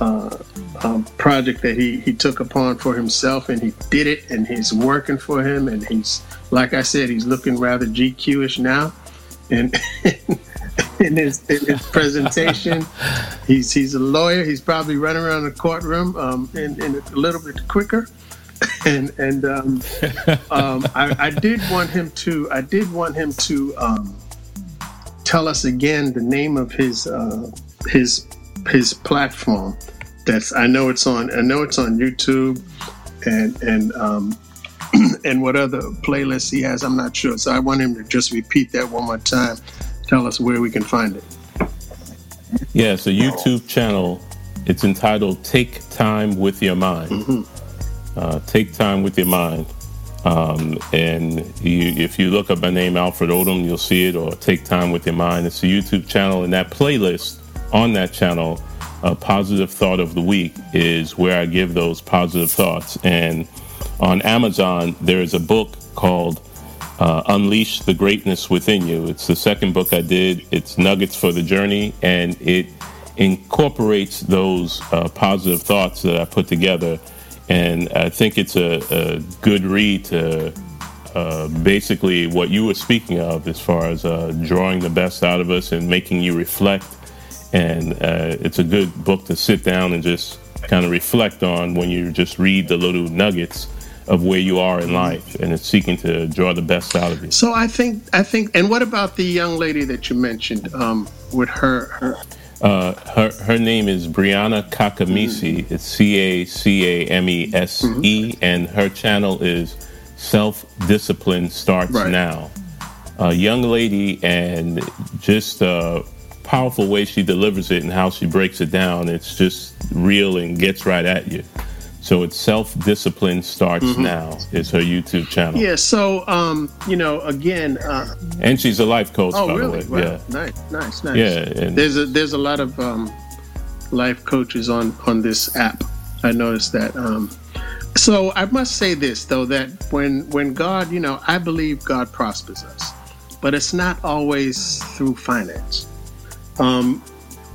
uh, um, project that he, he took upon for himself and he did it and he's working for him and he's like I said he's looking rather GQ-ish now and in his in his presentation he's he's a lawyer he's probably running around the courtroom um, in, in a little bit quicker and and um, um, I, I, did want him to I did want him to um, tell us again the name of his uh, his his platform. That's I know it's on I know it's on YouTube and and um, and what other playlists he has. I'm not sure. So I want him to just repeat that one more time. Tell us where we can find it. Yeah, it's a YouTube channel. It's entitled "Take Time with Your Mind." Mm-hmm. Uh, Take time with your mind. Um, and you, if you look up my name, Alfred Odom, you'll see it, or Take Time with Your Mind. It's a YouTube channel, and that playlist on that channel, a positive thought of the week is where I give those positive thoughts. And on Amazon, there is a book called uh, Unleash the Greatness Within You. It's the second book I did. It's Nuggets for the Journey, and it incorporates those uh, positive thoughts that I put together. And I think it's a, a good read to uh, basically what you were speaking of as far as uh, drawing the best out of us and making you reflect and uh, it's a good book to sit down and just kind of reflect on when you just read the little nuggets of where you are in life and it's seeking to draw the best out of you so i think i think and what about the young lady that you mentioned um, with her her uh, her her name is Brianna Cakamese. Mm-hmm. It's C A C A M E S E, mm-hmm. and her channel is Self Discipline Starts right. Now. A young lady, and just uh, powerful way she delivers it and how she breaks it down. It's just real and gets right at you. So it's self discipline starts mm-hmm. now. Is her YouTube channel. Yeah. So um, you know, again. Uh, and she's a life coach. Oh, by really? The way. Yeah. Nice, nice, nice. Yeah. And there's a there's a lot of um, life coaches on on this app. I noticed that. Um, So I must say this though that when when God, you know, I believe God prospers us, but it's not always through finance. Um,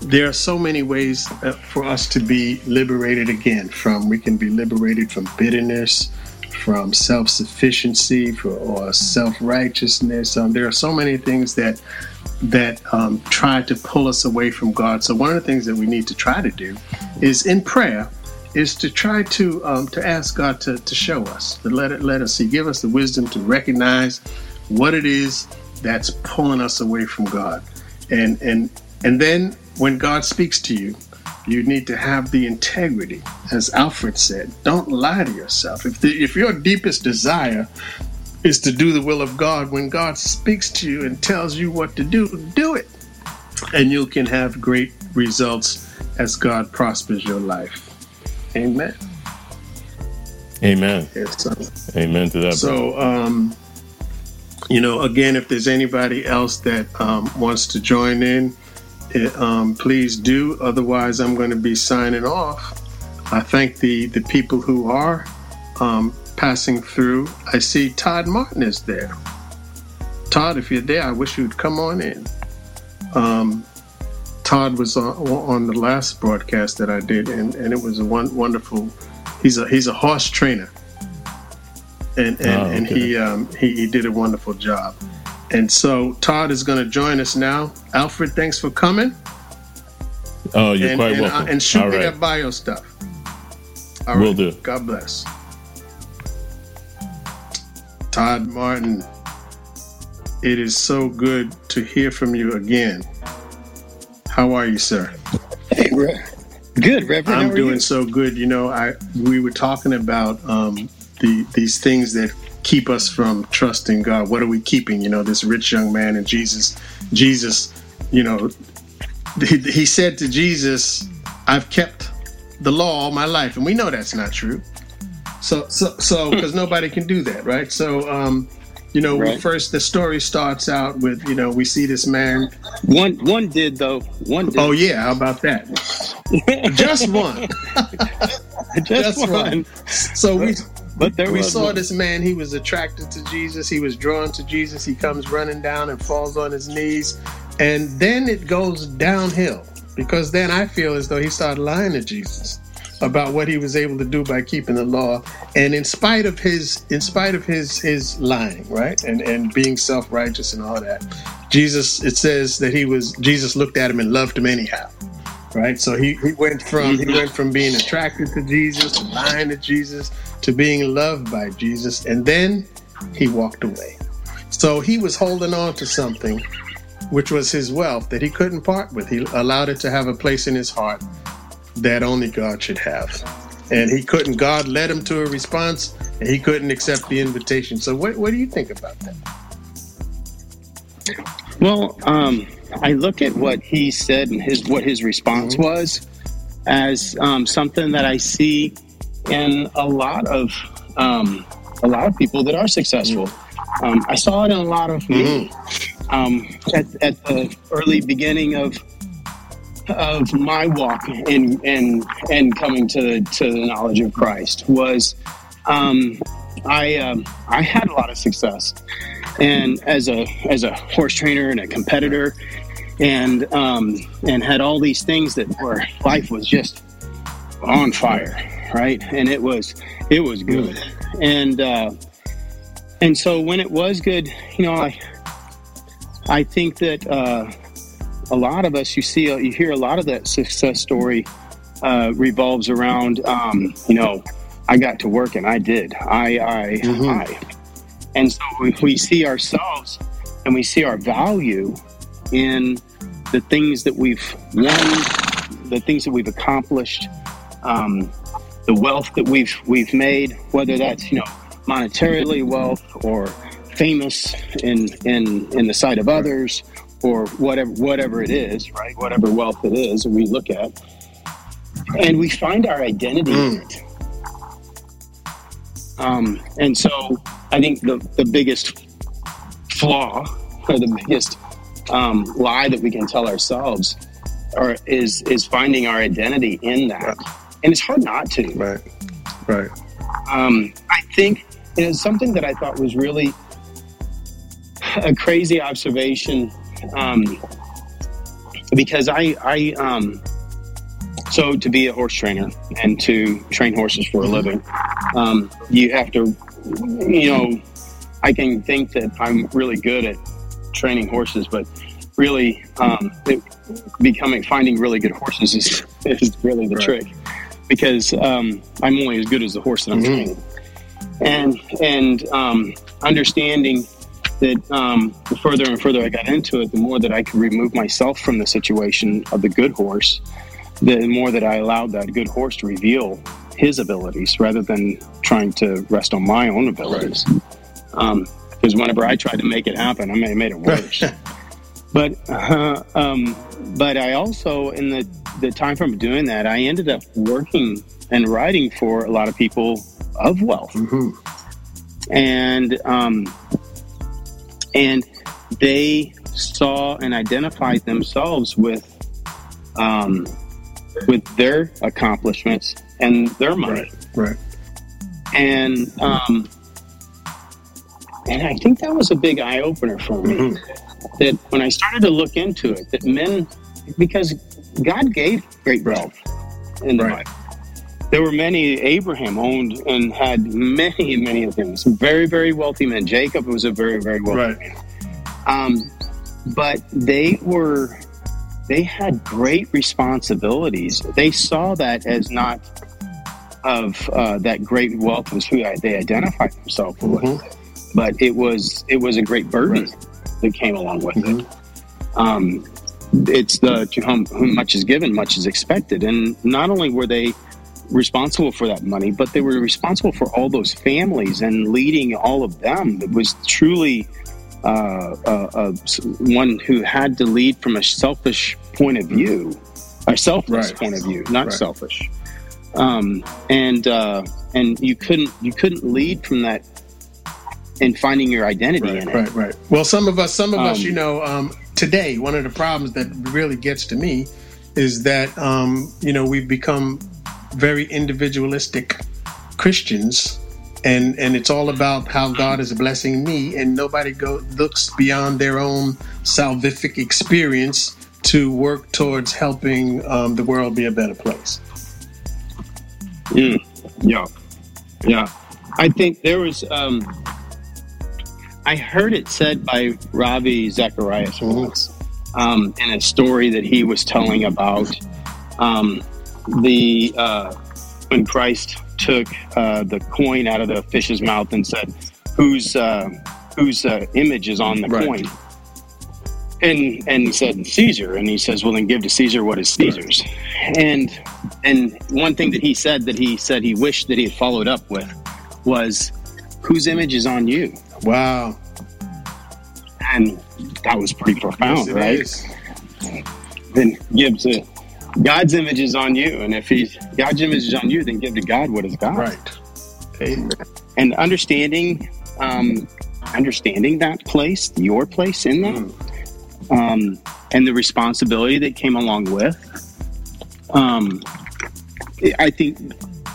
there are so many ways uh, for us to be liberated again from we can be liberated from bitterness from self-sufficiency for, or self-righteousness. Um, there are so many things that that um, try to pull us away from god. So one of the things that we need to try to do is in prayer is to try to um, to ask god to, to show us to let it let us see. Give us the wisdom to recognize what it is that's pulling us away from god. And and and then when God speaks to you, you need to have the integrity, as Alfred said. Don't lie to yourself. If, the, if your deepest desire is to do the will of God, when God speaks to you and tells you what to do, do it. And you can have great results as God prospers your life. Amen. Amen. Yes, Amen to that. So, um, you know, again, if there's anybody else that um, wants to join in, um, please do. Otherwise, I'm going to be signing off. I thank the, the people who are um, passing through. I see Todd Martin is there. Todd, if you're there, I wish you'd come on in. Um, Todd was on, on, the last broadcast that I did, and, and it was a one, wonderful. He's a he's a horse trainer, and and, oh, okay. and he, um, he he did a wonderful job. And so Todd is going to join us now. Alfred, thanks for coming. Oh, you're and, quite and, uh, welcome. Uh, and shoot All me right. that bio stuff. All Will right. do. God bless. Todd Martin, it is so good to hear from you again. How are you, sir? Hey, good, Reverend. I'm doing you? so good. You know, I we were talking about um, the these things that keep us from trusting God? What are we keeping? You know, this rich young man and Jesus, Jesus, you know, he, he said to Jesus, I've kept the law all my life. And we know that's not true. So, so, so, because nobody can do that, right? So, um, you know, right. first the story starts out with, you know, we see this man. One, one did though. One did. Oh yeah, how about that? Just one. Just, Just one. one. So we but there we saw one. this man. He was attracted to Jesus. He was drawn to Jesus. He comes running down and falls on his knees, and then it goes downhill because then I feel as though he started lying to Jesus about what he was able to do by keeping the law and in spite of his in spite of his his lying right and and being self-righteous and all that jesus it says that he was jesus looked at him and loved him anyhow right so he, he went from he mm-hmm. went from being attracted to jesus to lying to jesus to being loved by Jesus, and then he walked away. So he was holding on to something which was his wealth that he couldn't part with. He allowed it to have a place in his heart that only God should have. And he couldn't, God led him to a response, and he couldn't accept the invitation. So, what, what do you think about that? Well, um, I look at what he said and his what his response mm-hmm. was as um, something that I see and a lot of um, a lot of people that are successful. Um, I saw it in a lot of me mm-hmm. um, at, at, the early beginning of of my walk in and and coming to to the knowledge of Christ was um, I um, I had a lot of success, and as a as a horse trainer and a competitor, and um, and had all these things that were life was just on fire right? And it was it was good, and uh, and so when it was good, you know, I I think that uh, a lot of us, you see, you hear a lot of that success story uh, revolves around, um, you know, I got to work and I did, I I mm-hmm. I, and so we, we see ourselves and we see our value in the things that we've won, the things that we've accomplished, um, the wealth that we've we've made, whether that's you know monetarily wealth or famous in in in the sight of others or whatever whatever it is, right? Whatever wealth it is, we look at, and we find our identity mm. in it. Um, and so, I think the the biggest flaw or the biggest um, lie that we can tell ourselves or is is finding our identity in that and it's hard not to. Right, right. um, I think it is something that I thought was really a crazy observation um, because I, I um, so to be a horse trainer and to train horses for a living, um, you have to, you know, I can think that I'm really good at training horses, but really um, it, becoming finding really good horses is, is really the right. trick because um, I'm only as good as the horse that I'm mm-hmm. training, and and um, understanding that um, the further and further I got into it, the more that I could remove myself from the situation of the good horse, the more that I allowed that good horse to reveal his abilities rather than trying to rest on my own abilities. Because um, whenever I tried to make it happen, I may have made it worse. but uh, um, but I also in the the time from doing that, I ended up working and writing for a lot of people of wealth, mm-hmm. and um, and they saw and identified themselves with um, with their accomplishments and their money. Right. right. And um, and I think that was a big eye opener for me. Mm-hmm. That when I started to look into it, that men, because God gave great wealth in the right. Bible. There were many, Abraham owned and had many, many of them. Some very, very wealthy men. Jacob was a very, very wealthy right. man. Um, but they were, they had great responsibilities. They saw that as not of uh, that great wealth was who they identified themselves mm-hmm. with, but it was it was a great burden right. That came along with mm-hmm. it. Um, it's the to whom, whom much is given, much is expected. And not only were they responsible for that money, but they were responsible for all those families and leading all of them. It was truly uh, uh, uh, one who had to lead from a selfish point of view, a selfless right. point of view, not right. selfish. Um, and uh, and you couldn't you couldn't lead from that and finding your identity right, in it. Right, right. Well, some of us, some of um, us, you know, um, today, one of the problems that really gets to me is that um, you know we've become very individualistic Christians, and and it's all about how God is blessing me, and nobody go looks beyond their own salvific experience to work towards helping um, the world be a better place. Mm, yeah, yeah. I think there was. Um, I heard it said by Ravi Zacharias once um, in a story that he was telling about um, the uh, when Christ took uh, the coin out of the fish's mouth and said, "Whose uh, whose uh, image is on the right. coin?" And and he said Caesar, and he says, "Well, then give to Caesar what is Caesar's." Right. And and one thing that he said that he said he wished that he had followed up with was, "Whose image is on you?" Wow. And that was pretty profound, yes, right? Then give to God's image is on you. And if he's God's image is on you, then give to God what is God. Right. Amen. And understanding um, understanding that place, your place in that, mm. um, and the responsibility that came along with. Um, I think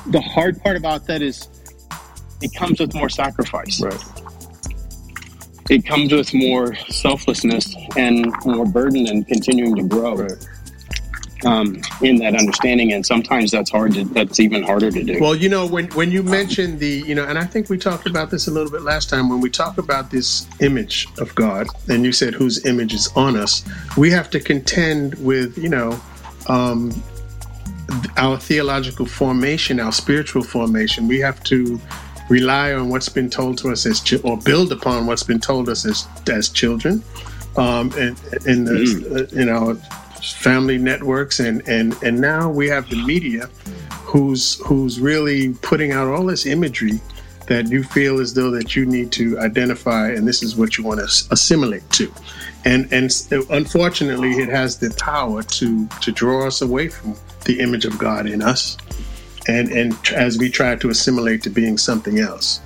the hard part about that is it comes with more sacrifice. Right it comes with more selflessness and more burden and continuing to grow right. um, in that understanding. And sometimes that's hard to, that's even harder to do. Well, you know, when, when you mentioned the, you know, and I think we talked about this a little bit last time when we talk about this image of God, and you said whose image is on us, we have to contend with, you know, um, our theological formation, our spiritual formation. We have to rely on what's been told to us as chi- or build upon what's been told us as as children um, in, in the mm. you know family networks and and and now we have the media who's who's really putting out all this imagery that you feel as though that you need to identify and this is what you want to assimilate to and and unfortunately it has the power to to draw us away from the image of God in us and and as we try to assimilate to being something else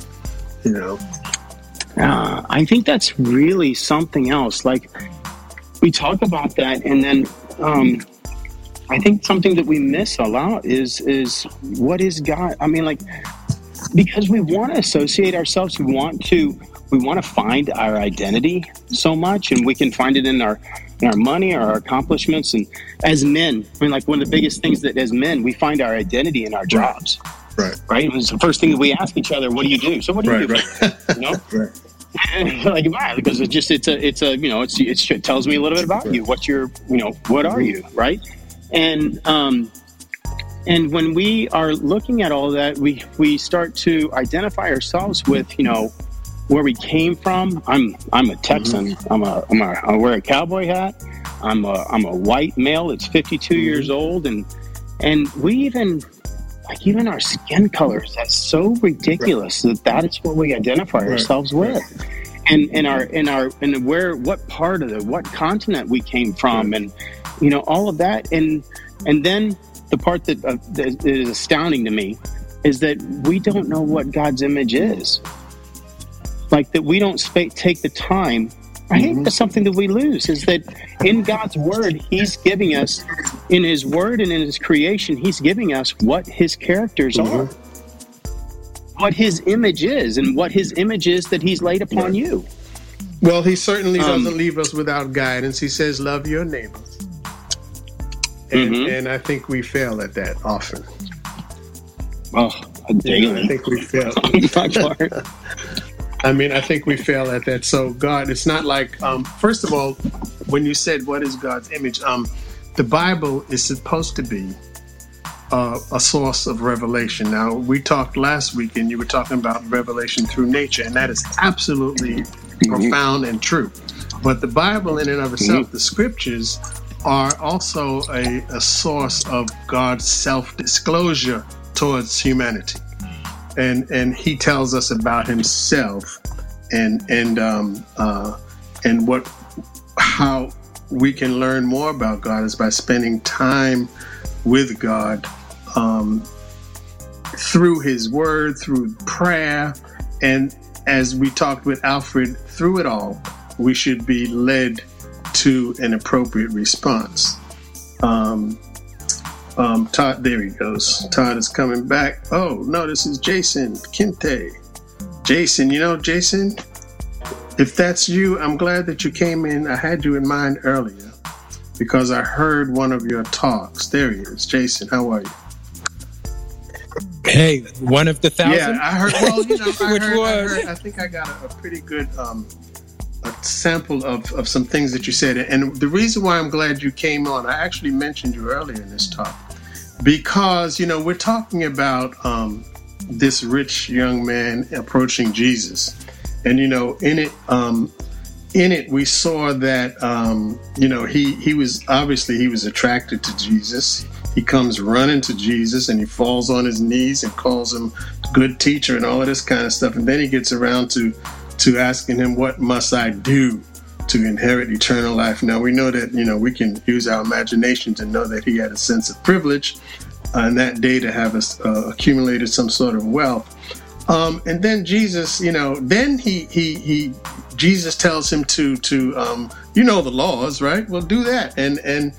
you know uh, i think that's really something else like we talk about that and then um, i think something that we miss a lot is is what is god i mean like because we want to associate ourselves. We want to we want to find our identity so much, and we can find it in our in our money or our accomplishments. And as men, I mean, like one of the biggest things that as men we find our identity in our jobs. Right. Right. It's the first thing that we ask each other. What do you do? So what do you Right. do? Right. You know. right. like why? Because it's just it's a it's a you know it's, it's it tells me a little bit about you. What's your you know what are you right? And um and when we are looking at all that, we we start to identify ourselves with you know where we came from. I'm I'm a Texan. I'm a I'm a I wear a cowboy hat. I'm a I'm a white male that's 52 years old, and and we even like even our skin colors. That's so ridiculous that that is what we identify Right. ourselves with. And in our in our and where what part of the what continent we came from, and you know all of that, and and then the part that, uh, that is astounding to me is that we don't know what God's image is. Like that, we don't spa- take the time. I think that's something that we lose is that in God's word, He's giving us, in His word and in His creation, He's giving us what His characters are, what His image is, and what His image is that He's laid upon Right. you. Well, he certainly Um, doesn't leave us without guidance. He says, "Love your neighbors," and, Mhm. and I think we fail at that often. Oh, know, I think we fail. I mean, I think we fail at that. So, God, it's not like, um, first of all, when you said, What is God's image? Um, the Bible is supposed to be uh, a source of revelation. Now, we talked last week and you were talking about revelation through nature, and that is absolutely profound and true. But the Bible, in and of itself, the scriptures, are also a, a source of God's self disclosure towards humanity and and he tells us about himself and and um uh and what how we can learn more about God is by spending time with God um through his word through prayer. And as we talked with Alfred through it all we should be led to an appropriate response. Um um, Todd, there he goes. Todd is coming back. Oh, no, this is Jason Kinte. Jason, you know, Jason, if that's you, I'm glad that you came in. I had you in mind earlier because I heard one of your talks. There he is. Jason, how are you? Hey, one of the thousand. Yeah, I heard. Well, you know, I, heard, I, heard, I think I got a, a pretty good um, a sample of, of some things that you said. And the reason why I'm glad you came on, I actually mentioned you earlier in this talk because you know we're talking about um, this rich young man approaching Jesus, and you know in it. Um, in it, we saw that um, you know he he was obviously he was attracted to Jesus. He comes running to Jesus and he falls on his knees and calls him good teacher and all of this kind of stuff. And then he gets around to to asking him, "What must I do to inherit eternal life?" Now we know that you know we can use our imagination to know that he had a sense of privilege uh, in that day to have us, uh, accumulated some sort of wealth. Um, and then Jesus, you know, then he he he Jesus tells him to to um, you know the laws, right? Well, do that, and and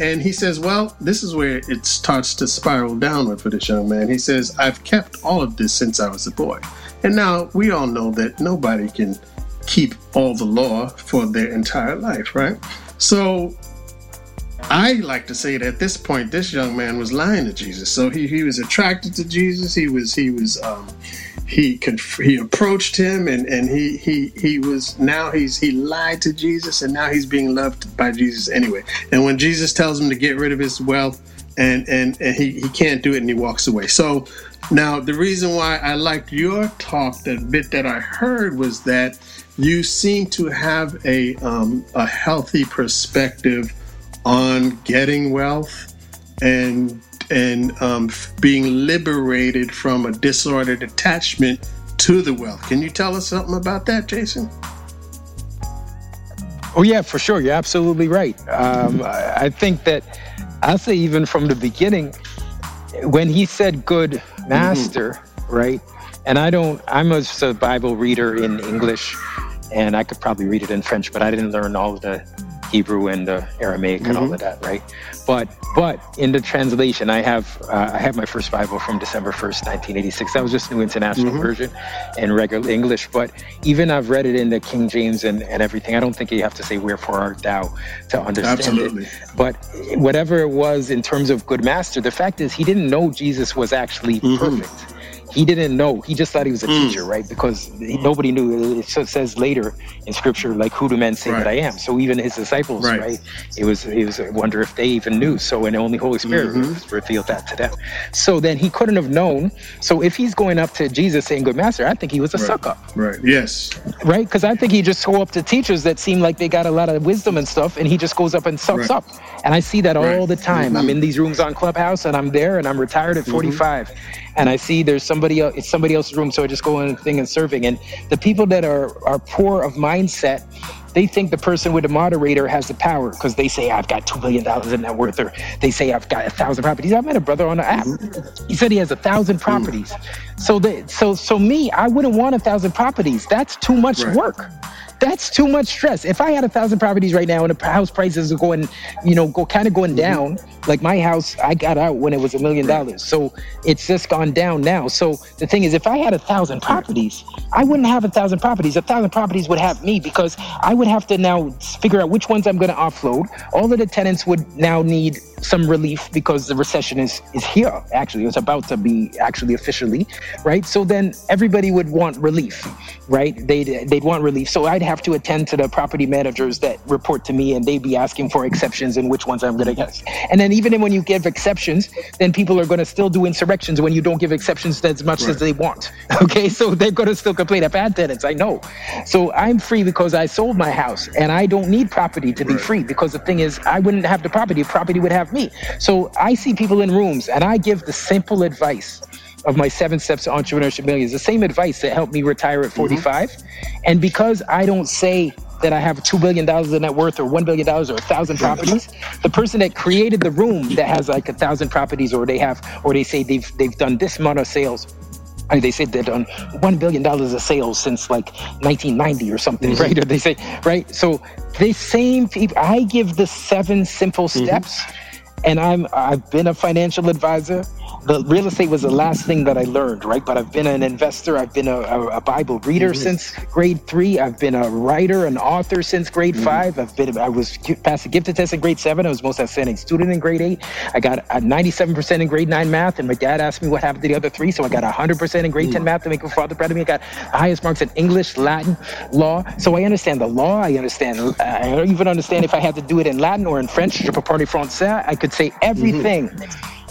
and he says, well, this is where it starts to spiral downward for this young man. He says, I've kept all of this since I was a boy, and now we all know that nobody can keep all the law for their entire life, right? So I like to say that at this point, this young man was lying to Jesus. So he, he was attracted to Jesus. He was he was um, he conf- he approached him, and and he he he was now he's he lied to Jesus, and now he's being loved by Jesus anyway. And when Jesus tells him to get rid of his wealth, and and and he he can't do it, and he walks away. So now the reason why I liked your talk, that bit that I heard was that you seem to have a um, a healthy perspective on getting wealth and and um, being liberated from a disordered attachment to the wealth. Can you tell us something about that, Jason? Oh yeah, for sure. You're absolutely right. Um, I I think that I'll say even from the beginning, when he said "good mm-hmm. master," right? And I don't. I'm a, a Bible reader in English, and I could probably read it in French, but I didn't learn all the Hebrew and uh, Aramaic and mm-hmm. all of that, right? But but in the translation, I have uh, I have my first Bible from December first, nineteen eighty six. That was just New International mm-hmm. Version and regular English. But even I've read it in the King James and, and everything. I don't think you have to say "Wherefore art thou" to understand Absolutely. it. But whatever it was in terms of good master, the fact is he didn't know Jesus was actually mm-hmm. perfect he didn't know. He just thought he was a mm. teacher, right? Because nobody knew. It says later in scripture, like, "Who do men say right. that I am?" So even his disciples, right. right? It was it was a wonder if they even knew. So and only Holy Spirit mm-hmm. revealed that to them. So then he couldn't have known. So if he's going up to Jesus saying, "Good Master," I think he was a right. suck up. Right. Yes. Right. Because I think he just go up to teachers that seem like they got a lot of wisdom and stuff, and he just goes up and sucks up. And I see that all the time. Mm-hmm. I'm in these rooms on Clubhouse, and I'm there, and I'm retired at mm-hmm. 45. Mm-hmm and I see there's somebody else, it's somebody else's room, so I just go in and thing and serving. And the people that are are poor of mindset, they think the person with the moderator has the power because they say I've got two billion dollars in net worth, or they say I've got a thousand properties. I met a brother on the app. He said he has a thousand properties. So the so so me, I wouldn't want a thousand properties. That's too much right. work that's too much stress. If I had a thousand properties right now and the house prices are going, you know, go kind of going mm-hmm. down, like my house, I got out when it was a million dollars. So it's just gone down now. So the thing is, if I had a thousand properties, I wouldn't have a thousand properties. A thousand properties would have me because I would have to now figure out which ones I'm going to offload. All of the tenants would now need some relief because the recession is is here. Actually, it's about to be actually officially, right? So then everybody would want relief, right? They'd they'd want relief. So I'd have to attend to the property managers that report to me, and they'd be asking for exceptions and which ones I'm going to get. And then even when you give exceptions, then people are going to still do insurrections when you don't give exceptions as much right. as they want. Okay, so they're going to still complain. Had tenants, I know. So I'm free because I sold my house, and I don't need property to be right. free because the thing is, I wouldn't have the property. Property would have me. So I see people in rooms, and I give the simple advice of my seven steps to entrepreneurship millions, the same advice that helped me retire at 45. Mm-hmm. And because I don't say that I have $2 billion in net worth or $1 billion or a thousand properties. The person that created the room that has like a thousand properties or they have, or they say they've, they've done this amount of sales. I mean, they say they've done $1 billion of sales since like 1990 or something, mm-hmm. right? Or they say, right? So the same people, I give the seven simple mm-hmm. steps mm-hmm. and I'm, I've been a financial advisor the real estate was the last thing that I learned, right? But I've been an investor. I've been a, a, a Bible reader mm-hmm. since grade three. I've been a writer, an author since grade mm-hmm. five. I've been, I was passed a gifted test in grade seven. I was most outstanding student in grade eight. I got a 97% in grade nine math. And my dad asked me what happened to the other three. So I got 100% in grade mm-hmm. 10 math to make my father proud of me. I got the highest marks in English, Latin, law. So I understand the law. I understand, I even understand if I had to do it in Latin or in French, je peux parler français. I could say everything.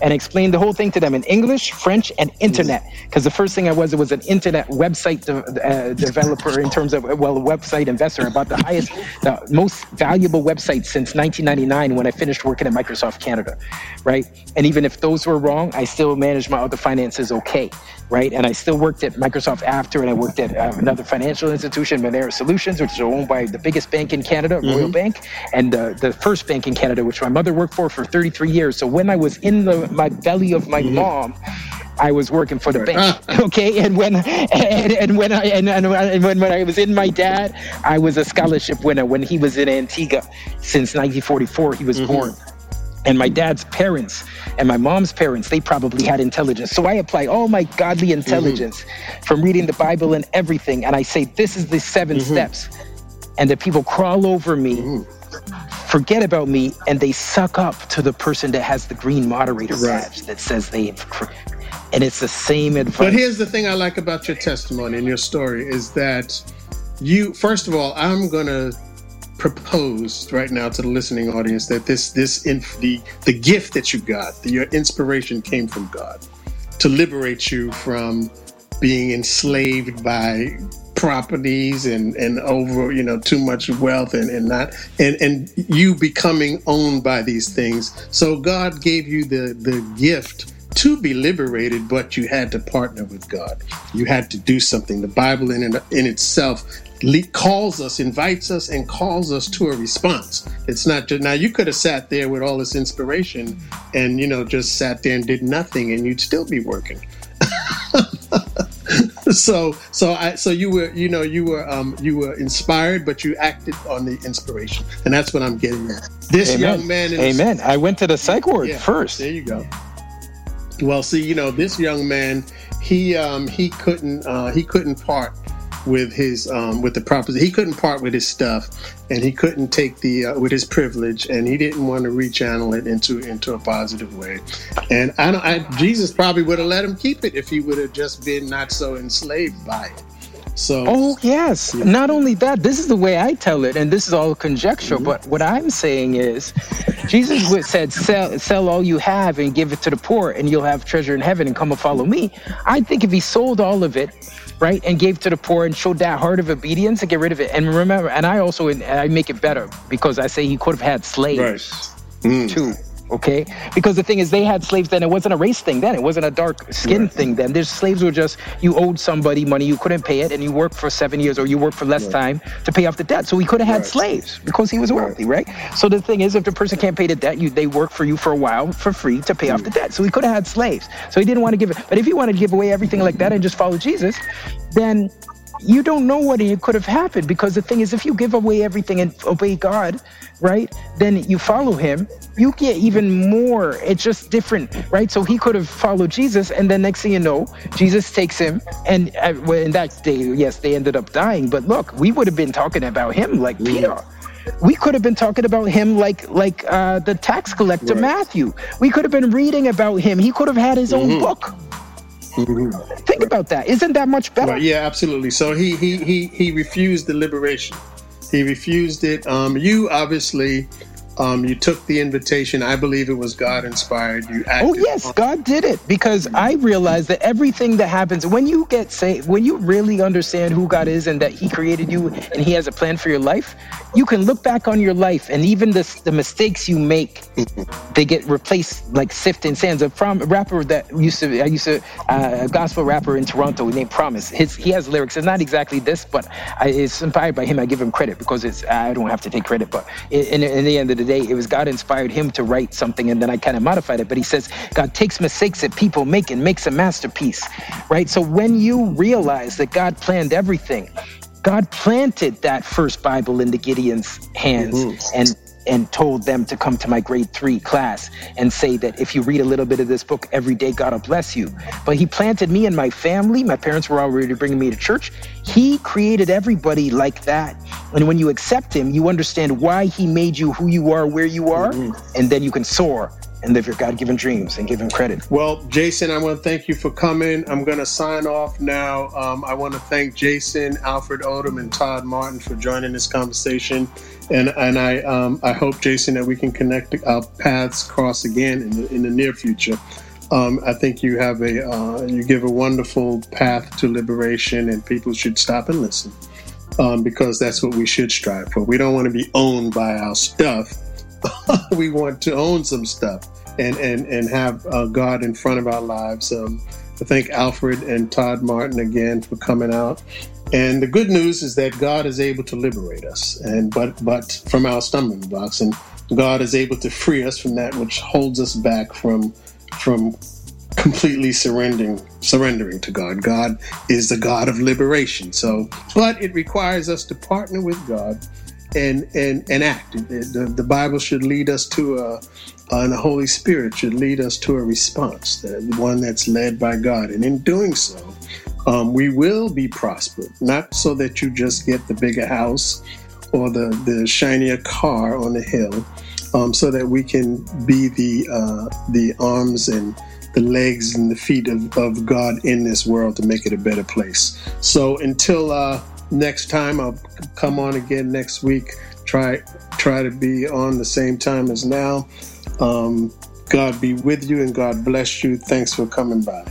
And explain the whole thing to them in English, French, and internet. Because the first thing I was, it was an internet website de- uh, developer in terms of, well, a website investor. about the highest, the most valuable website since 1999 when I finished working at Microsoft Canada, right? And even if those were wrong, I still managed my other finances okay, right? And I still worked at Microsoft after, and I worked at uh, another financial institution, Moneris Solutions, which is owned by the biggest bank in Canada, mm-hmm. Royal Bank, and uh, the first bank in Canada, which my mother worked for for 33 years. So when I was in the my belly of my mom, I was working for the bank. Okay, and when and, and when I and, and, when, when I was in my dad, I was a scholarship winner when he was in Antigua since 1944. He was mm-hmm. born. And my dad's parents and my mom's parents, they probably had intelligence. So I apply all my godly mm-hmm. intelligence mm-hmm. from reading the Bible and everything. And I say, this is the 7 mm-hmm. steps. And the people crawl over me mm-hmm forget about me and they suck up to the person that has the green moderator right. badge that says they and it's the same advice. But here's the thing I like about your testimony and your story is that you first of all, I'm gonna propose right now to the listening audience that this this in the the gift that you got, the, your inspiration came from God to liberate you from being enslaved by properties and and over you know too much wealth and and not and and you becoming owned by these things. So god gave you the the gift to be liberated but you had to partner with god. You had to do something. The bible in in itself calls us invites us and calls us to a response. It's not just now you could have sat there with all this inspiration and you know just sat there and did nothing and you'd still be working so so I so you were you know you were um you were inspired, but you acted on the inspiration, and that's what I'm getting at. This Amen. young man, Amen. I went to the psych ward Yeah, first. There you go. Well, see, you know, this young man, he um, he couldn't uh, he couldn't part with his um, with the proposition. He couldn't part with his stuff, and he couldn't take the uh, with his privilege, and he didn't want to rechannel it into into a positive way. And I don't. I, Jesus probably would have let him keep it if he would have just been not so enslaved by it. So Oh, yes. Not only that, this is the way I tell it, and this is all conjecture, Mm-hmm. but what I'm saying is Jesus would- said, sell, sell all you have and give it to the poor, and you'll have treasure in heaven and come and follow me. I think if he sold all of it, right, and gave to the poor and showed that heart of obedience to get rid of it. And remember, and I also I make it better because I say he could have had slaves mm. too. Okay, because the thing is, they had slaves then. It wasn't a race thing then. It wasn't a dark skin thing then. There's slaves were just you owed somebody money, you couldn't pay it, and you worked for seven years or you worked for less time to pay off the debt. So he could have had Right. slaves because he was wealthy, right? So the thing is, if the person can't pay the debt, you they work for you for a while for free to pay off the mm. debt. So he could have had slaves. So he didn't want to give it. But if he wanted to give away everything like that and just follow Jesus, then you don't know what it could have happened because the thing is if you give away everything and obey god right then you follow him you get even more it's just different right? So he could have followed jesus and then next thing you know jesus takes him and uh, well, in that day yes they ended up dying but look we would have been talking about him like peter. We could have been talking about him like like uh, the tax collector Right. matthew. We could have been reading about him. He could have had his own book think about that isn't that much better Right, yeah, absolutely. So he he he he refused the liberation. He refused it. Um, you obviously, um, you took the invitation. I believe it was God inspired. You acted. Oh yes, God did it because I realized that everything that happens when you get saved, when you really understand who God is and that He created you and He has a plan for your life, you can look back on your life and even the the mistakes you make, they get replaced like sifting sands. A prom a rapper that used to I used to uh, a gospel rapper in Toronto named Promise. His he has lyrics. It's not exactly this, but I, it's inspired by him. I give him credit because it's I don't have to take credit, but in, in, in the end of the day, it was God inspired him to write something, and then I kind of modified it. But he says God takes mistakes that people make and makes a masterpiece, right? So when you realize that God planned everything, God planted that first Bible into Gideon's hands mm-hmm. and and told them to come to my grade three class and say that if you read a little bit of this book every day, God will bless you. But he planted me and my family. My parents were already bringing me to church. He created everybody like that. And when you accept him, you understand why he made you who you are, where you are, mm-hmm. and then you can soar and live your God given dreams and give him credit. Well, Jason, I want to thank you for coming. I'm going to sign off now. Um, I want to thank Jason, Alfred Odom, and Todd Martin for joining this conversation. And and I um, I hope, Jason, that we can connect our paths cross again in the, in the near future. Um, I think you have a uh, you give a wonderful path to liberation, and people should stop and listen um, because that's what we should strive for. We don't want to be owned by our stuff. we want to own some stuff and and and have uh, God in front of our lives. Um, I thank Alfred and Todd Martin again for coming out. And the good news is that God is able to liberate us, and but but from our stumbling blocks, and God is able to free us from that which holds us back from from completely surrendering surrendering to God. God is the God of liberation. So, but it requires us to partner with God and and and act. The, the Bible should lead us to a, and the Holy Spirit should lead us to a response, the one that's led by God. And in doing so, um, we will be prospered. Not so that you just get the bigger house or the the shinier car on the hill, um, so that we can be the uh, the arms and the legs and the feet of, of God in this world to make it a better place. So until uh, next time, I'll come on again next week. Try try to be on the same time as now. Um, God be with you and God bless you. Thanks for coming by.